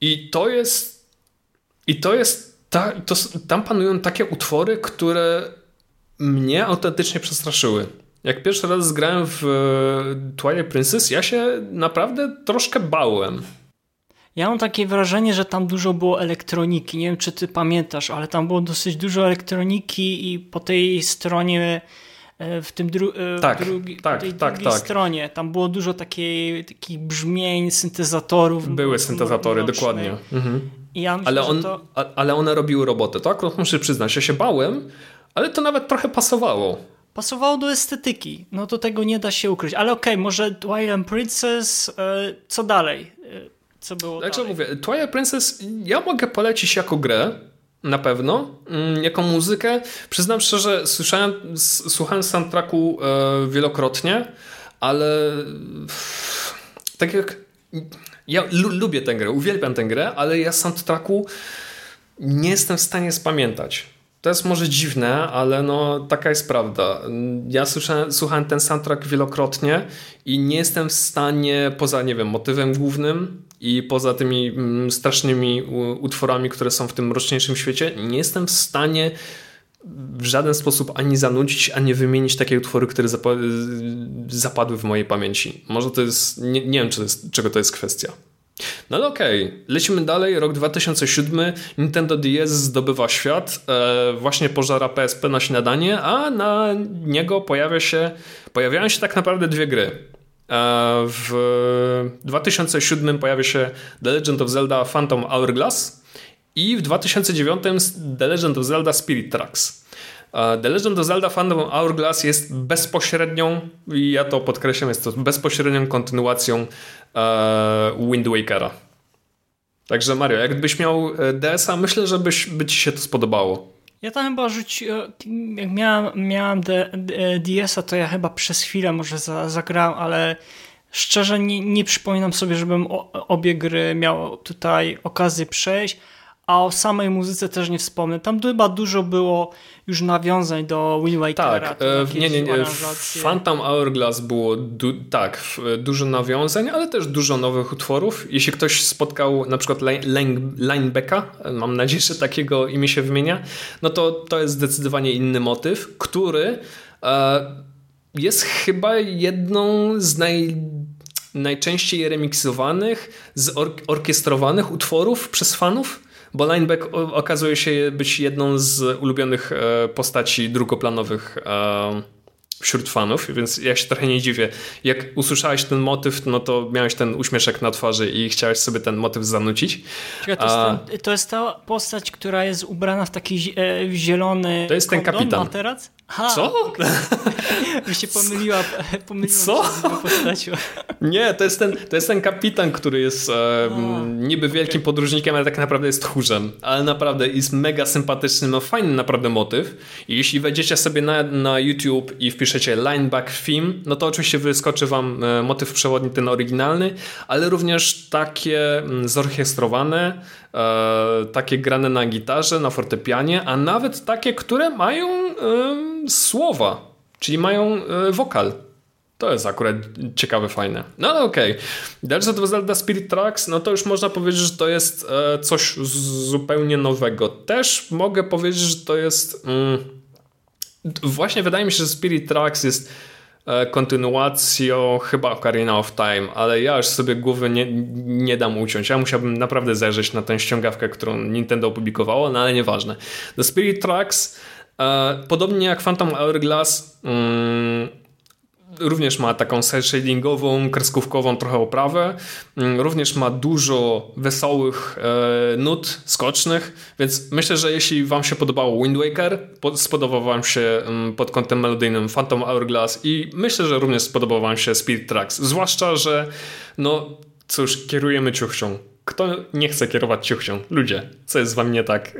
I to jest i to jest. Ta, to, tam panują takie utwory, które mnie autentycznie przestraszyły. Jak pierwszy raz zgrałem w e, Twilight Princess, ja się naprawdę troszkę bałem. Ja mam takie wrażenie, że tam dużo było elektroniki. Nie wiem, czy ty pamiętasz, ale tam było dosyć dużo elektroniki i po tej stronie w tym dru tak, drugi, tak, tej tak, drugiej tak. stronie. Tam było dużo takiej, takich brzmień, syntezatorów. Były syntezatory, dokładnie. Mhm. I ja myślę, Ale, on, to... a, ale one robiły robotę. To akurat muszę przyznać, ja się bałem, ale to nawet trochę pasowało. Pasowało do estetyki. No to tego nie da się ukryć. Ale okej, okay, może Twilight Princess, e, co dalej? E, co było Znaczy dalej? mówię, Twilight Princess ja mogę polecić jako grę, na pewno, mm, jako muzykę. Przyznam szczerze, słyszałem, słuchałem soundtracku e, wielokrotnie, ale tak jak ja lu- lubię tę grę, uwielbiam tę grę, ale ja soundtracku nie jestem w stanie spamiętać. To jest może dziwne, ale no taka jest prawda. Ja słyszałem, słuchałem ten soundtrack wielokrotnie i nie jestem w stanie, poza, nie wiem, motywem głównym i poza tymi mm, strasznymi utworami, które są w tym mroczniejszym świecie, nie jestem w stanie w żaden sposób ani zanudzić, ani wymienić takie utwory, które zapa zapadły w mojej pamięci. Może to jest, nie, nie wiem, czy to jest, czego to jest kwestia. No ale okej, okay. lecimy dalej. Rok 2007. Nintendo DS zdobywa świat. E, właśnie pożara PSP na śniadanie, a na niego pojawia się, pojawiają się tak naprawdę dwie gry. E, w 2007 pojawia się The Legend of Zelda Phantom Hourglass i w 2009 The Legend of Zelda Spirit Tracks. E, The Legend of Zelda Phantom Hourglass jest bezpośrednią, ja to podkreślam, jest to bezpośrednią kontynuacją e, Wind Wakera. Także Mario, jakbyś miał DS-a, myślę, że byś, by ci się to spodobało. Ja tam chyba rzuciłem, jak miałem, miałem DS-a, to ja chyba przez chwilę może za, zagrałem, ale szczerze nie, nie przypominam sobie, żebym obie gry miał tutaj okazję przejść, a o samej muzyce też nie wspomnę. Tam chyba dużo było już nawiązań do Wind Wakera. Tak, e, nie, nie, nie. Phantom Hourglass było du tak, w- dużo nawiązań, ale też dużo nowych utworów. Jeśli ktoś spotkał na przykład Line- Line- Linebacka, mam nadzieję, że takiego imię się wymienia, no to to jest zdecydowanie inny motyw, który e, jest chyba jedną z naj najczęściej remiksowanych, zorkiestrowanych utworów przez fanów, bo Lineback okazuje się być jedną z ulubionych e, postaci drugoplanowych e, wśród fanów, więc ja się trochę nie dziwię. Jak usłyszałeś ten motyw, no to miałeś ten uśmieszek na twarzy i chciałeś sobie ten motyw zanucić. To, A- jest ten, to jest ta postać, która jest ubrana w taki e, zielony To jest ten kapitan. materac? Ha, Co? Mi się pomyliła, pomyliła Co? postacią. Nie, to jest ten, to jest ten kapitan, który jest e, m, niby wielkim podróżnikiem, ale tak naprawdę jest tchórzem. Ale naprawdę jest mega sympatyczny, ma fajny naprawdę motyw. I jeśli wejdziecie sobie na, na YouTube i wpiszecie Lineback Theme, no to oczywiście wyskoczy wam e, motyw przewodni, ten oryginalny, ale również takie zorchestrowane, e, takie grane na gitarze, na fortepianie, a nawet takie, które mają słowa, czyli mają e, wokal. To jest akurat ciekawe, fajne. No ale okej. Okay. Legend of Zelda Spirit Tracks, no to już można powiedzieć, że to jest e, coś zupełnie nowego. Też mogę powiedzieć, że to jest... Mm, właśnie wydaje mi się, że Spirit Tracks jest e, kontynuacją chyba Ocarina of Time, ale ja już sobie głowy nie, nie dam uciąć. Ja musiałbym naprawdę zajrzeć na tę ściągawkę, którą Nintendo opublikowało, no ale nieważne. The Spirit Tracks, podobnie jak Phantom Hourglass, mm, również ma taką shadingową, kreskówkową trochę oprawę. Mm, Również ma dużo wesołych e, nut skocznych, więc myślę, że jeśli wam się podobało Wind Waker, po- spodobał wam się mm, pod kątem melodyjnym Phantom Hourglass i myślę, że również spodobał wam się Spirit Tracks. Zwłaszcza, że no cóż, kierujemy ciuchcią. Kto nie chce kierować ciuchcią? Ludzie, co jest z wami nie tak?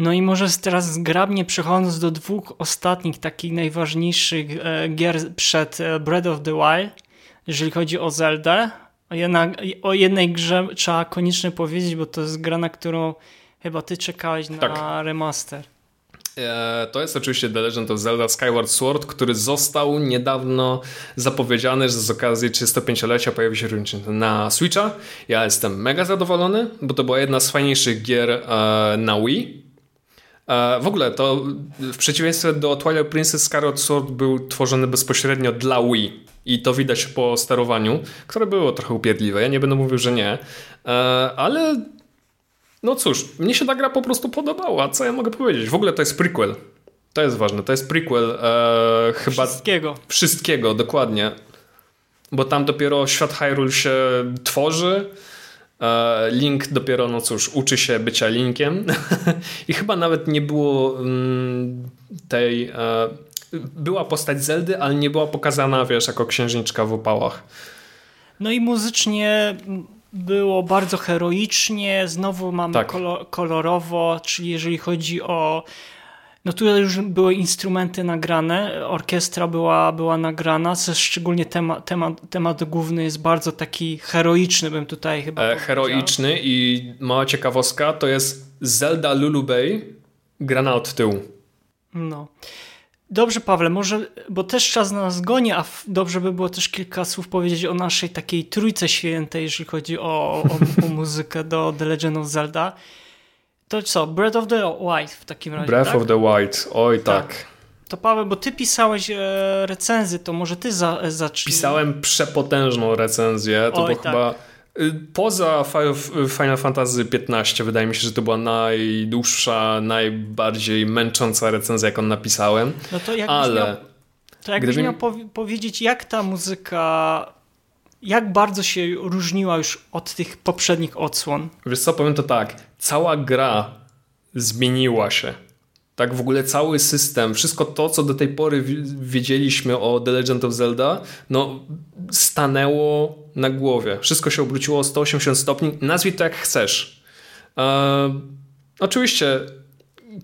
No i może teraz zgrabnie przechodząc do dwóch ostatnich takich najważniejszych e, gier przed e, Breath of the Wild, jeżeli chodzi o Zeldę. O, jednej grze trzeba koniecznie powiedzieć, bo to jest gra, na którą chyba ty czekałeś na Tak. remaster. E, To jest oczywiście The Legend of Zelda Skyward Sword, który został niedawno zapowiedziany, że z okazji 35-lecia pojawi się również na Switcha. Ja jestem mega zadowolony, bo to była jedna z fajniejszych gier na Wii. E, W ogóle to w przeciwieństwie do Twilight Princess Skyward Sword był tworzony bezpośrednio dla Wii. I to widać po sterowaniu, które było trochę upierdliwe. Ja nie będę mówił, że nie, e, ale no cóż, mnie się ta gra po prostu podobała. Co ja mogę powiedzieć? W ogóle to jest prequel. To jest ważne. To jest prequel e, chyba... Wszystkiego. Wszystkiego, dokładnie. Bo tam dopiero świat Hyrule się tworzy. E, Link dopiero, no cóż, uczy się bycia Linkiem. I chyba nawet nie było mm, tej... E, była postać Zeldy, ale nie była pokazana, wiesz, jako księżniczka w opałach. No i muzycznie było bardzo heroicznie, znowu mamy Tak. kolor, kolorowo, czyli jeżeli chodzi o. No tutaj już były instrumenty nagrane, orkiestra była, była nagrana, szczególnie temat, temat, temat główny jest bardzo taki heroiczny, bym tutaj chyba E, heroiczny i mała ciekawostka to jest Zelda Lulubej grana od tyłu. No. Dobrze, Pawle, może, bo też czas na nas goni, a dobrze by było też kilka słów powiedzieć o naszej takiej trójce świętej, jeżeli chodzi o, o, o muzykę do The Legend of Zelda. To co, Breath of the Wild w takim razie, Breath tak? of the Wild, oj tak. Tak. To Paweł, bo ty pisałeś e, recenzję, to może ty za, e, zacznij. Pisałem przepotężną recenzję, to Oj, tak. chyba y, poza Fi- Final Fantasy XV wydaje mi się, że to była najdłuższa, najbardziej męcząca recenzja, jaką napisałem, No to jakbyś ale miał, to jakbyś gdyby- miał powi- powiedzieć, jak ta muzyka, jak bardzo się różniła już od tych poprzednich odsłon? Wiesz co, powiem to tak. Cała gra zmieniła się. Tak w ogóle cały system, wszystko to, co do tej pory wi- wiedzieliśmy o The Legend of Zelda, no stanęło na głowie. Wszystko się obróciło o 180 stopni. Nazwij to jak chcesz. E, oczywiście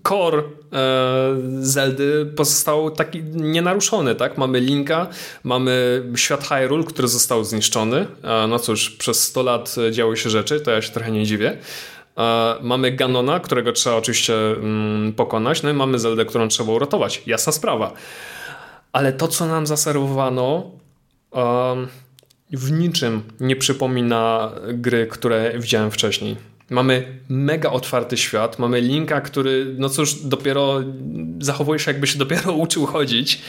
core e, Zeldy pozostał taki nienaruszony, tak? Mamy Linka, mamy świat Hyrule, który został zniszczony. E, no cóż, przez 100 lat działy się rzeczy, to ja się trochę nie dziwię. E, mamy Ganona, którego trzeba oczywiście mm, pokonać, no i mamy Zeldę, którą trzeba uratować. Jasna sprawa. Ale to, co nam zaserwowano, w niczym nie przypomina gry, które widziałem wcześniej. Mamy mega otwarty świat, mamy Linka, który, no cóż, dopiero zachowuje się, jakby się dopiero uczył chodzić.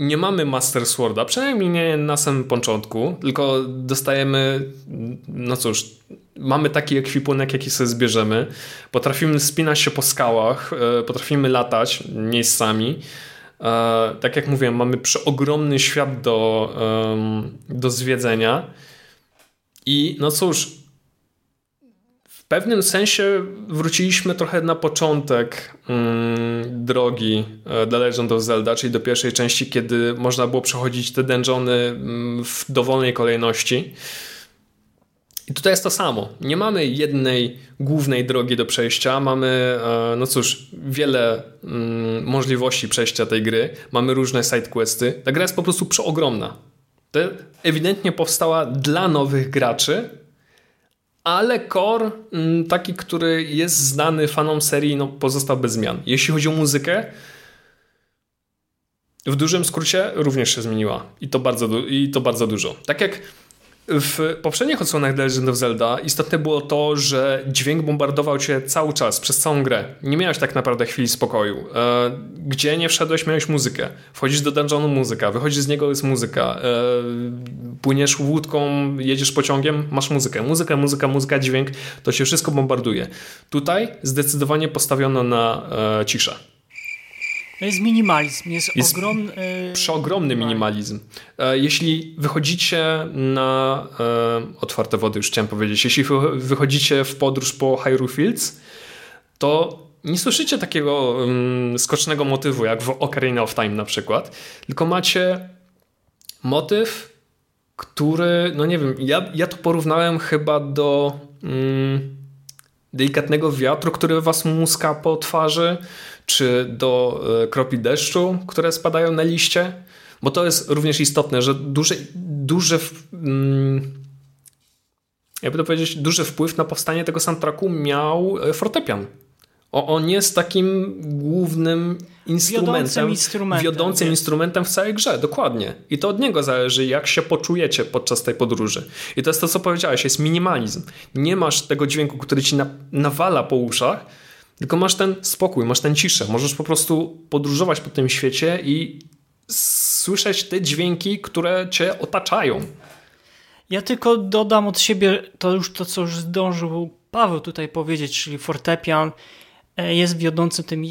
Nie mamy Master Sworda, przynajmniej nie na samym początku, tylko dostajemy, no cóż, mamy taki ekwipunek, jaki sobie zbierzemy. Potrafimy spinać się po skałach, e, potrafimy latać miejscami. E, tak jak mówiłem, mamy przeogromny świat do, do zwiedzenia. I no cóż, pewnym sensie wróciliśmy trochę na początek mm, drogi e, The Legend of Zelda, czyli do pierwszej części, kiedy można było przechodzić te dungeony mm, w dowolnej kolejności. I tutaj jest to samo. Nie mamy jednej głównej drogi do przejścia, mamy, e, no cóż, wiele mm, możliwości przejścia tej gry, mamy różne sidequesty. Ta gra jest po prostu przeogromna. To ewidentnie powstała dla nowych graczy, ale core, mm, taki, który jest znany fanom serii, no, pozostał bez zmian. Jeśli chodzi o muzykę, w dużym skrócie również się zmieniła. I to bardzo, i to bardzo dużo. Tak jak w poprzednich odsłonach The Legend of Zelda istotne było to, że dźwięk bombardował cię cały czas, przez całą grę. Nie miałeś tak naprawdę chwili spokoju. E, Gdzie nie wszedłeś, miałeś muzykę. Wchodzisz do dungeonu, muzyka. Wychodzisz z niego, jest muzyka. E, Płyniesz łódką, jedziesz pociągiem, masz muzykę. Muzyka, muzyka, muzyka, dźwięk. To się wszystko bombarduje. Tutaj zdecydowanie postawiono na e, ciszę. To jest minimalizm, jest, Jest ogromny... e, Przeogromny minimalizm. E, Jeśli wychodzicie na e, otwarte wody, już chciałem powiedzieć, jeśli wy- wychodzicie w podróż po Hyrule Fields, to nie słyszycie takiego mm, skocznego motywu jak w Ocarina of Time na przykład, tylko macie motyw, który, no nie wiem, ja, ja to porównałem chyba do mm, delikatnego wiatru, który was muska po twarzy, czy do e, kropli deszczu, które spadają na liście, bo to jest również istotne, że duży w- mm, jakby to powiedzieć, duży wpływ na powstanie tego soundtracku miał e, fortepian. O, on jest takim głównym instrumentem, Wiodącym instrumentem, wiodącym instrumentem w całej grze, dokładnie. I to od niego zależy, jak się poczujecie podczas tej podróży. I to jest to, co powiedziałeś, jest minimalizm. Nie masz tego dźwięku, który ci na, nawala po uszach, tylko masz ten spokój, masz ten ciszę. Możesz po prostu podróżować po tym świecie i słyszeć te dźwięki, które cię otaczają. Ja tylko dodam od siebie to już to, co już zdążył Paweł tutaj powiedzieć, czyli fortepian jest wiodącym tym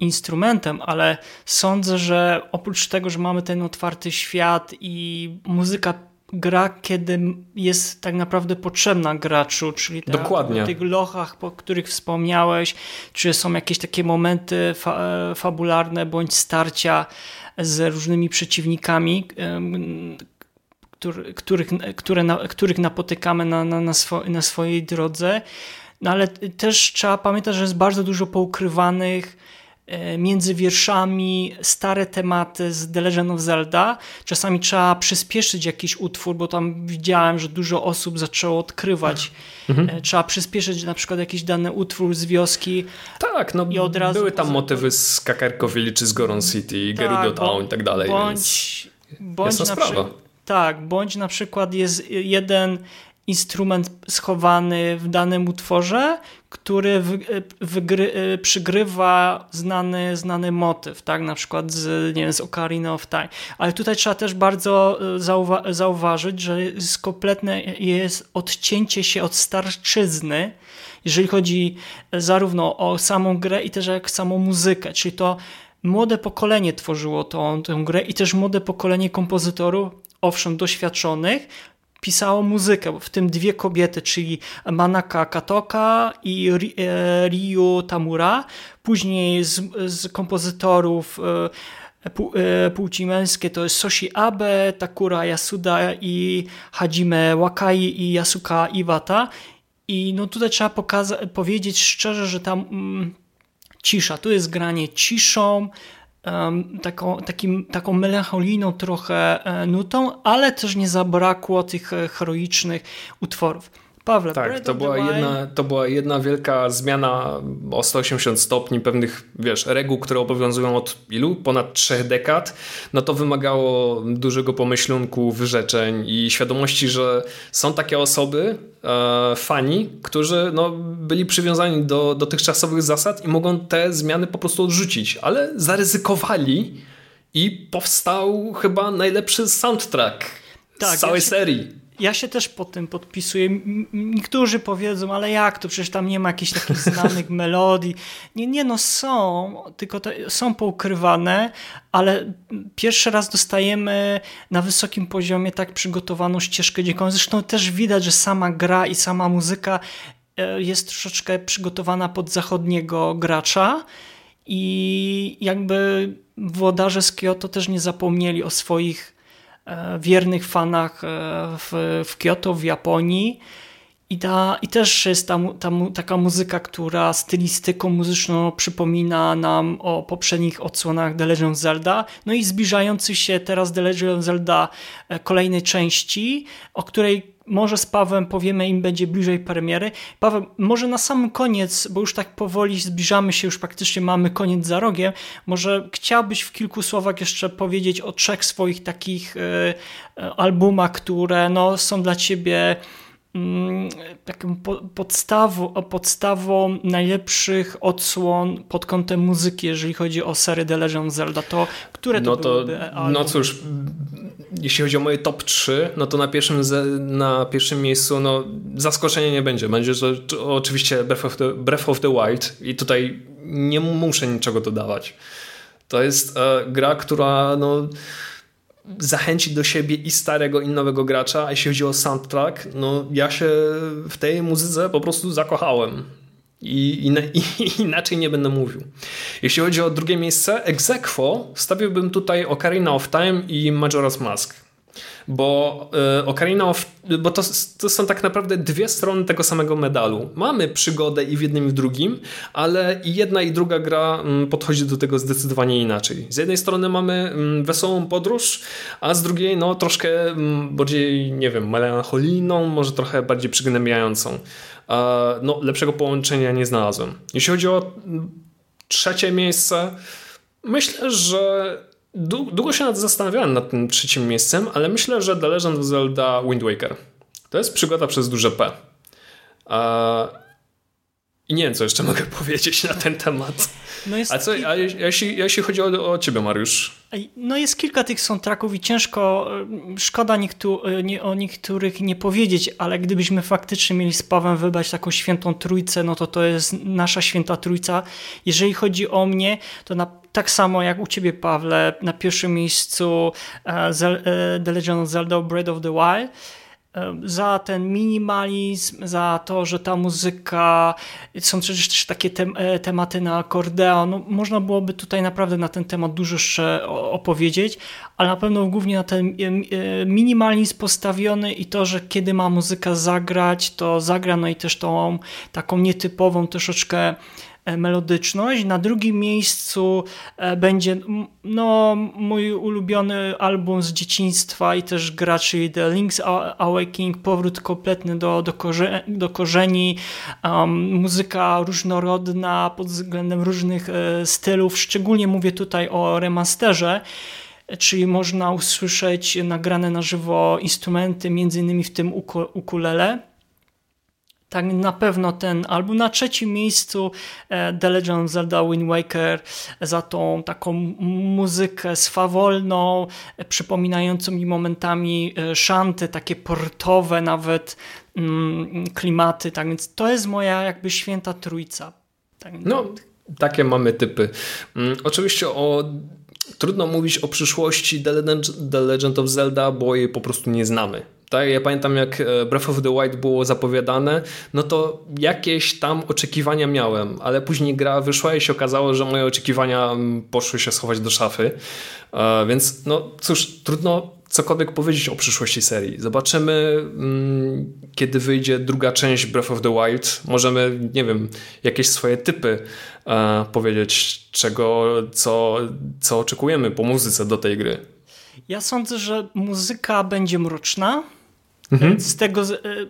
instrumentem, ale sądzę, że oprócz tego, że mamy ten otwarty świat i muzyka gra, kiedy jest tak naprawdę potrzebna graczu, czyli te, Dokładnie. w tych lochach, o których wspomniałeś, czy są jakieś takie momenty fa e, fabularne bądź starcia z różnymi przeciwnikami, który, których, które na, których napotykamy na, na, na, swo, na swojej drodze. No ale też trzeba pamiętać, że jest bardzo dużo poukrywanych e, między wierszami stare tematy z The Legend of Zelda. Czasami trzeba przyspieszyć jakiś utwór, bo tam widziałem, że dużo osób zaczęło odkrywać. Mhm. E, trzeba przyspieszyć na przykład jakiś dany utwór z wioski. Tak, no i od razu były tam motywy z Kakarkowili czy z Goron City, tak, Gerudo Town i tak dalej. Bądź, bądź na sprawa. Tak, bądź na przykład jest jeden instrument schowany w danym utworze, który wy, wygry, e, przygrywa znany, znany motyw, tak, na przykład z, nie wiem, z Ocarina of Time. Ale tutaj trzeba też bardzo e, zauwa zauważyć, że jest kompletne jest odcięcie się od starczyzny, jeżeli chodzi zarówno o samą grę i też jak samą muzykę, czyli to młode pokolenie tworzyło tą, tę grę i też młode pokolenie kompozytorów owszem doświadczonych, pisało muzykę, w tym dwie kobiety, czyli Manaka Katoka i e, Ryu Tamura. Później z, z kompozytorów e, e, płci męskie to jest Soshi Abe, Takura Yasuda i Hajime Wakai i Yasuka Iwata. I no tutaj trzeba powiedzieć szczerze, że tam mm, cisza, tu jest granie ciszą, taką, takim, taką melancholijną trochę e, nutą, ale też nie zabrakło tych e, heroicznych utworów. Pawle, tak, to była, jedna, to była jedna wielka zmiana o 180 stopni pewnych, wiesz, reguł, które obowiązują od ilu? Ponad trzech dekad. No to wymagało dużego pomyślunku, wyrzeczeń i świadomości, że są takie osoby, e, fani, którzy no, byli przywiązani do dotychczasowych zasad i mogą te zmiany po prostu odrzucić, ale zaryzykowali i powstał chyba najlepszy soundtrack tak, z całej ja się... serii ja się też pod tym podpisuję. Niektórzy powiedzą, ale jak to? Przecież tam nie ma jakichś takich znanych melodii. Nie, nie, no są, tylko są poukrywane, ale pierwszy raz dostajemy na wysokim poziomie tak przygotowaną ścieżkę dźwiękową. Zresztą też widać, że sama gra i sama muzyka e, jest troszeczkę przygotowana pod zachodniego gracza i jakby włodarze z Kyoto też nie zapomnieli o swoich wiernych fanach e, w, w Kyoto, w Japonii. I, ta, I też jest tam, tam taka muzyka, która stylistyką muzyczną przypomina nam o poprzednich odsłonach The Legend of Zelda. No i zbliżający się teraz The Legend of Zelda e, kolejnej części, o której może z Pawłem powiemy im będzie bliżej premiery. Paweł, może na sam koniec, bo już tak powoli zbliżamy się, już praktycznie mamy koniec za rogiem, może chciałbyś w kilku słowach jeszcze powiedzieć o trzech swoich takich y, albumach, które no, są dla ciebie taką podstawą, podstawą najlepszych odsłon pod kątem muzyki, jeżeli chodzi o serię The Legend of Zelda, to które to no to, byłyby album? No cóż, jeśli chodzi o moje top 3, no to na pierwszym, na pierwszym miejscu no, zaskoczenia nie będzie. Będzie to, to oczywiście Breath of, the, Breath of the Wild i tutaj nie muszę niczego dodawać. To jest e, gra, która no zachęcić do siebie i starego, i nowego gracza. A jeśli chodzi o soundtrack, no ja się w tej muzyce po prostu zakochałem. I, i, i inaczej nie będę mówił. Jeśli chodzi o drugie miejsce, Exequo stawiłbym tutaj Ocarina of Time i Majora's Mask bo e, Ocarina of, bo to, to są tak naprawdę dwie strony tego samego medalu. Mamy przygodę i w jednym i w drugim, ale i jedna i druga gra mm, podchodzi do tego zdecydowanie inaczej. Z jednej strony mamy mm, wesołą podróż, a z drugiej no troszkę mm, bardziej, nie wiem, melancholijną, może trochę bardziej przygnębiającą. No lepszego połączenia nie znalazłem. Jeśli chodzi o trzecie miejsce, myślę, że Długo się zastanawiałem nad tym trzecim miejscem, ale myślę, że The Legend of Zelda Wind Waker to jest przygoda przez duże P. I nie wiem, co jeszcze mogę powiedzieć na ten temat. No jest a co, a jeśli, jeśli chodzi o, o ciebie, Mariusz? No jest kilka tych soundtracków i ciężko, szkoda niektóry, e, nie, o niektórych nie powiedzieć, ale gdybyśmy faktycznie mieli z Pawem wybrać taką świętą trójcę, no to to jest nasza święta trójca. Jeżeli chodzi o mnie, to na, tak samo jak u ciebie, Pawle, na pierwszym miejscu uh, The Legend of Zelda Breath of the Wild, za ten minimalizm, za to, że ta muzyka, są przecież też takie tem e, tematy na akordeon. No, można byłoby tutaj naprawdę na ten temat dużo jeszcze opowiedzieć, ale na pewno głównie na ten e, e, minimalizm postawiony i to, że kiedy ma muzyka zagrać, to zagra, no i też tą taką nietypową troszeczkę E, melodyczność. Na drugim miejscu e, będzie no, mój ulubiony album z dzieciństwa i też graczy The Link's Awakening, powrót kompletny do, do, korze do korzeni, um, muzyka różnorodna pod względem różnych e, stylów, szczególnie mówię tutaj o remasterze, czyli można usłyszeć nagrane na żywo instrumenty, między innymi w tym ukulele tak na pewno ten album. Na trzecim miejscu e, The Legend of Zelda Wind Waker za tą taką muzykę swawolną, e, przypominającą mi momentami e, szanty, takie portowe nawet mm, klimaty. Tak więc to jest moja jakby święta trójca. Tak, no, takie mamy typy. Mm, oczywiście o trudno mówić o przyszłości The Legend, of Zelda, bo jej po prostu nie znamy. Tak, ja pamiętam jak e, Breath of the Wild było zapowiadane, no to jakieś tam oczekiwania miałem, ale później gra wyszła i się okazało, że moje oczekiwania mm, poszły się schować do szafy. E, więc no cóż, trudno cokolwiek powiedzieć o przyszłości serii. Zobaczymy, mm, kiedy wyjdzie druga część Breath of the Wild. Możemy, nie wiem, jakieś swoje typy e, powiedzieć, czego, co, co oczekujemy po muzyce do tej gry. Ja sądzę, że muzyka będzie mroczna, Mhm. Z tego, e,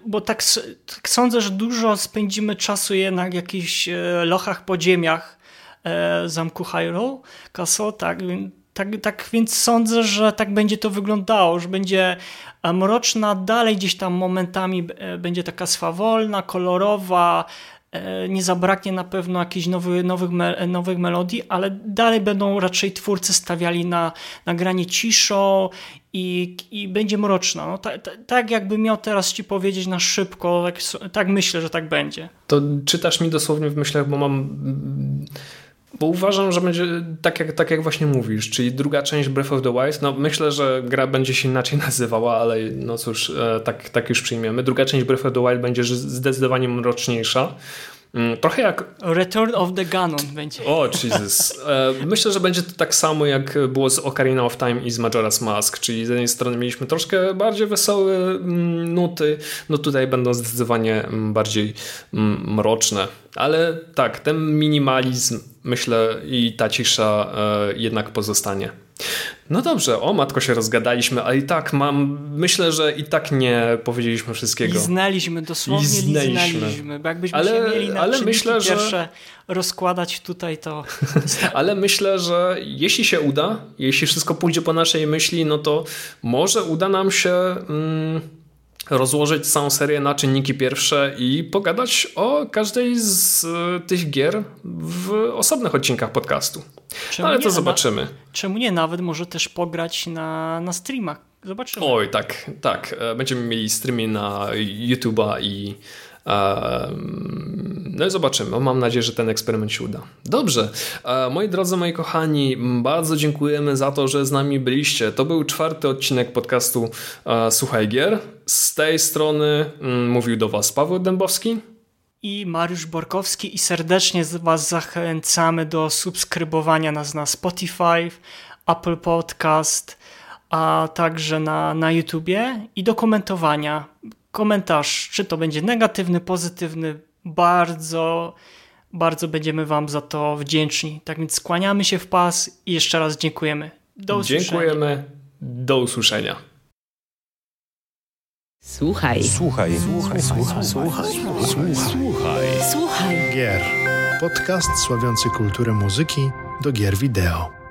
bo tak, tak, sądzę, że dużo spędzimy czasu jednak w jakichś e, lochach, podziemiach e, zamku Hyrule Castle, tak, tak, tak więc sądzę, że tak będzie to wyglądało, że będzie mroczna, dalej gdzieś tam momentami będzie taka swawolna, kolorowa, nie zabraknie na pewno jakichś nowy, nowych, nowych melodii, ale dalej będą raczej twórcy stawiali na, na granie ciszą i, i będzie mroczna. No, tak, tak jakby miał teraz ci powiedzieć na szybko, tak, tak myślę, że tak będzie. To czytasz mi dosłownie w myślach, bo mam bo uważam, że będzie tak jak, tak jak właśnie mówisz, czyli druga część Breath of the Wild. No myślę, że gra będzie się inaczej nazywała, ale no cóż, e, tak, tak już przyjmiemy. Druga część Breath of the Wild będzie zdecydowanie mroczniejsza. Mm, trochę jak. Return of the Ganon będzie. O, Jesus. E, myślę, że będzie to tak samo jak było z Ocarina of Time i z Majora's Mask, czyli z jednej strony mieliśmy troszkę bardziej wesołe mm, nuty, no tutaj będą zdecydowanie mm, bardziej mroczne. Ale tak, ten minimalizm, myślę, i ta cisza e, jednak pozostanie. No dobrze, o matko się rozgadaliśmy, ale i tak mam, myślę, że i tak nie powiedzieliśmy wszystkiego. Liznęliśmy, dosłownie liznęliśmy. liznęliśmy bo jakbyśmy ale, się mieli na ale myślę, że... pierwsze rozkładać tutaj to... ale myślę, że jeśli się uda, jeśli wszystko pójdzie po naszej myśli, no to może uda nam się... Mm, rozłożyć całą serię na czynniki pierwsze i pogadać o każdej z e, tych gier w osobnych odcinkach podcastu. Czemu Ale to zobaczymy. czemu nie? Nawet może też pograć na, na streamach. Zobaczymy. Oj, tak, tak. E, będziemy mieli streamy na YouTube'a i no i zobaczymy. Mam nadzieję, że ten eksperyment się uda. Dobrze. E, moi drodzy, moi kochani, bardzo dziękujemy za to, że z nami byliście. To był czwarty odcinek podcastu e, Słuchaj Gier. Z tej strony mm, mówił do Was Paweł Dębowski i Mariusz Borkowski i serdecznie Was zachęcamy do subskrybowania nas na Spotify, Apple Podcast, a także na, na YouTubie i do komentowania komentarz, czy to będzie negatywny, pozytywny, bardzo, bardzo będziemy Wam za to wdzięczni. Tak więc skłaniamy się w pas i jeszcze raz dziękujemy. Do usłyszenia. Dziękujemy. Do usłyszenia. Słuchaj. Słuchaj. Słuchaj. Słuchaj. Słuchaj. Słuchaj. Słuchaj. Gier. Podcast sławiący kulturę muzyki do gier wideo.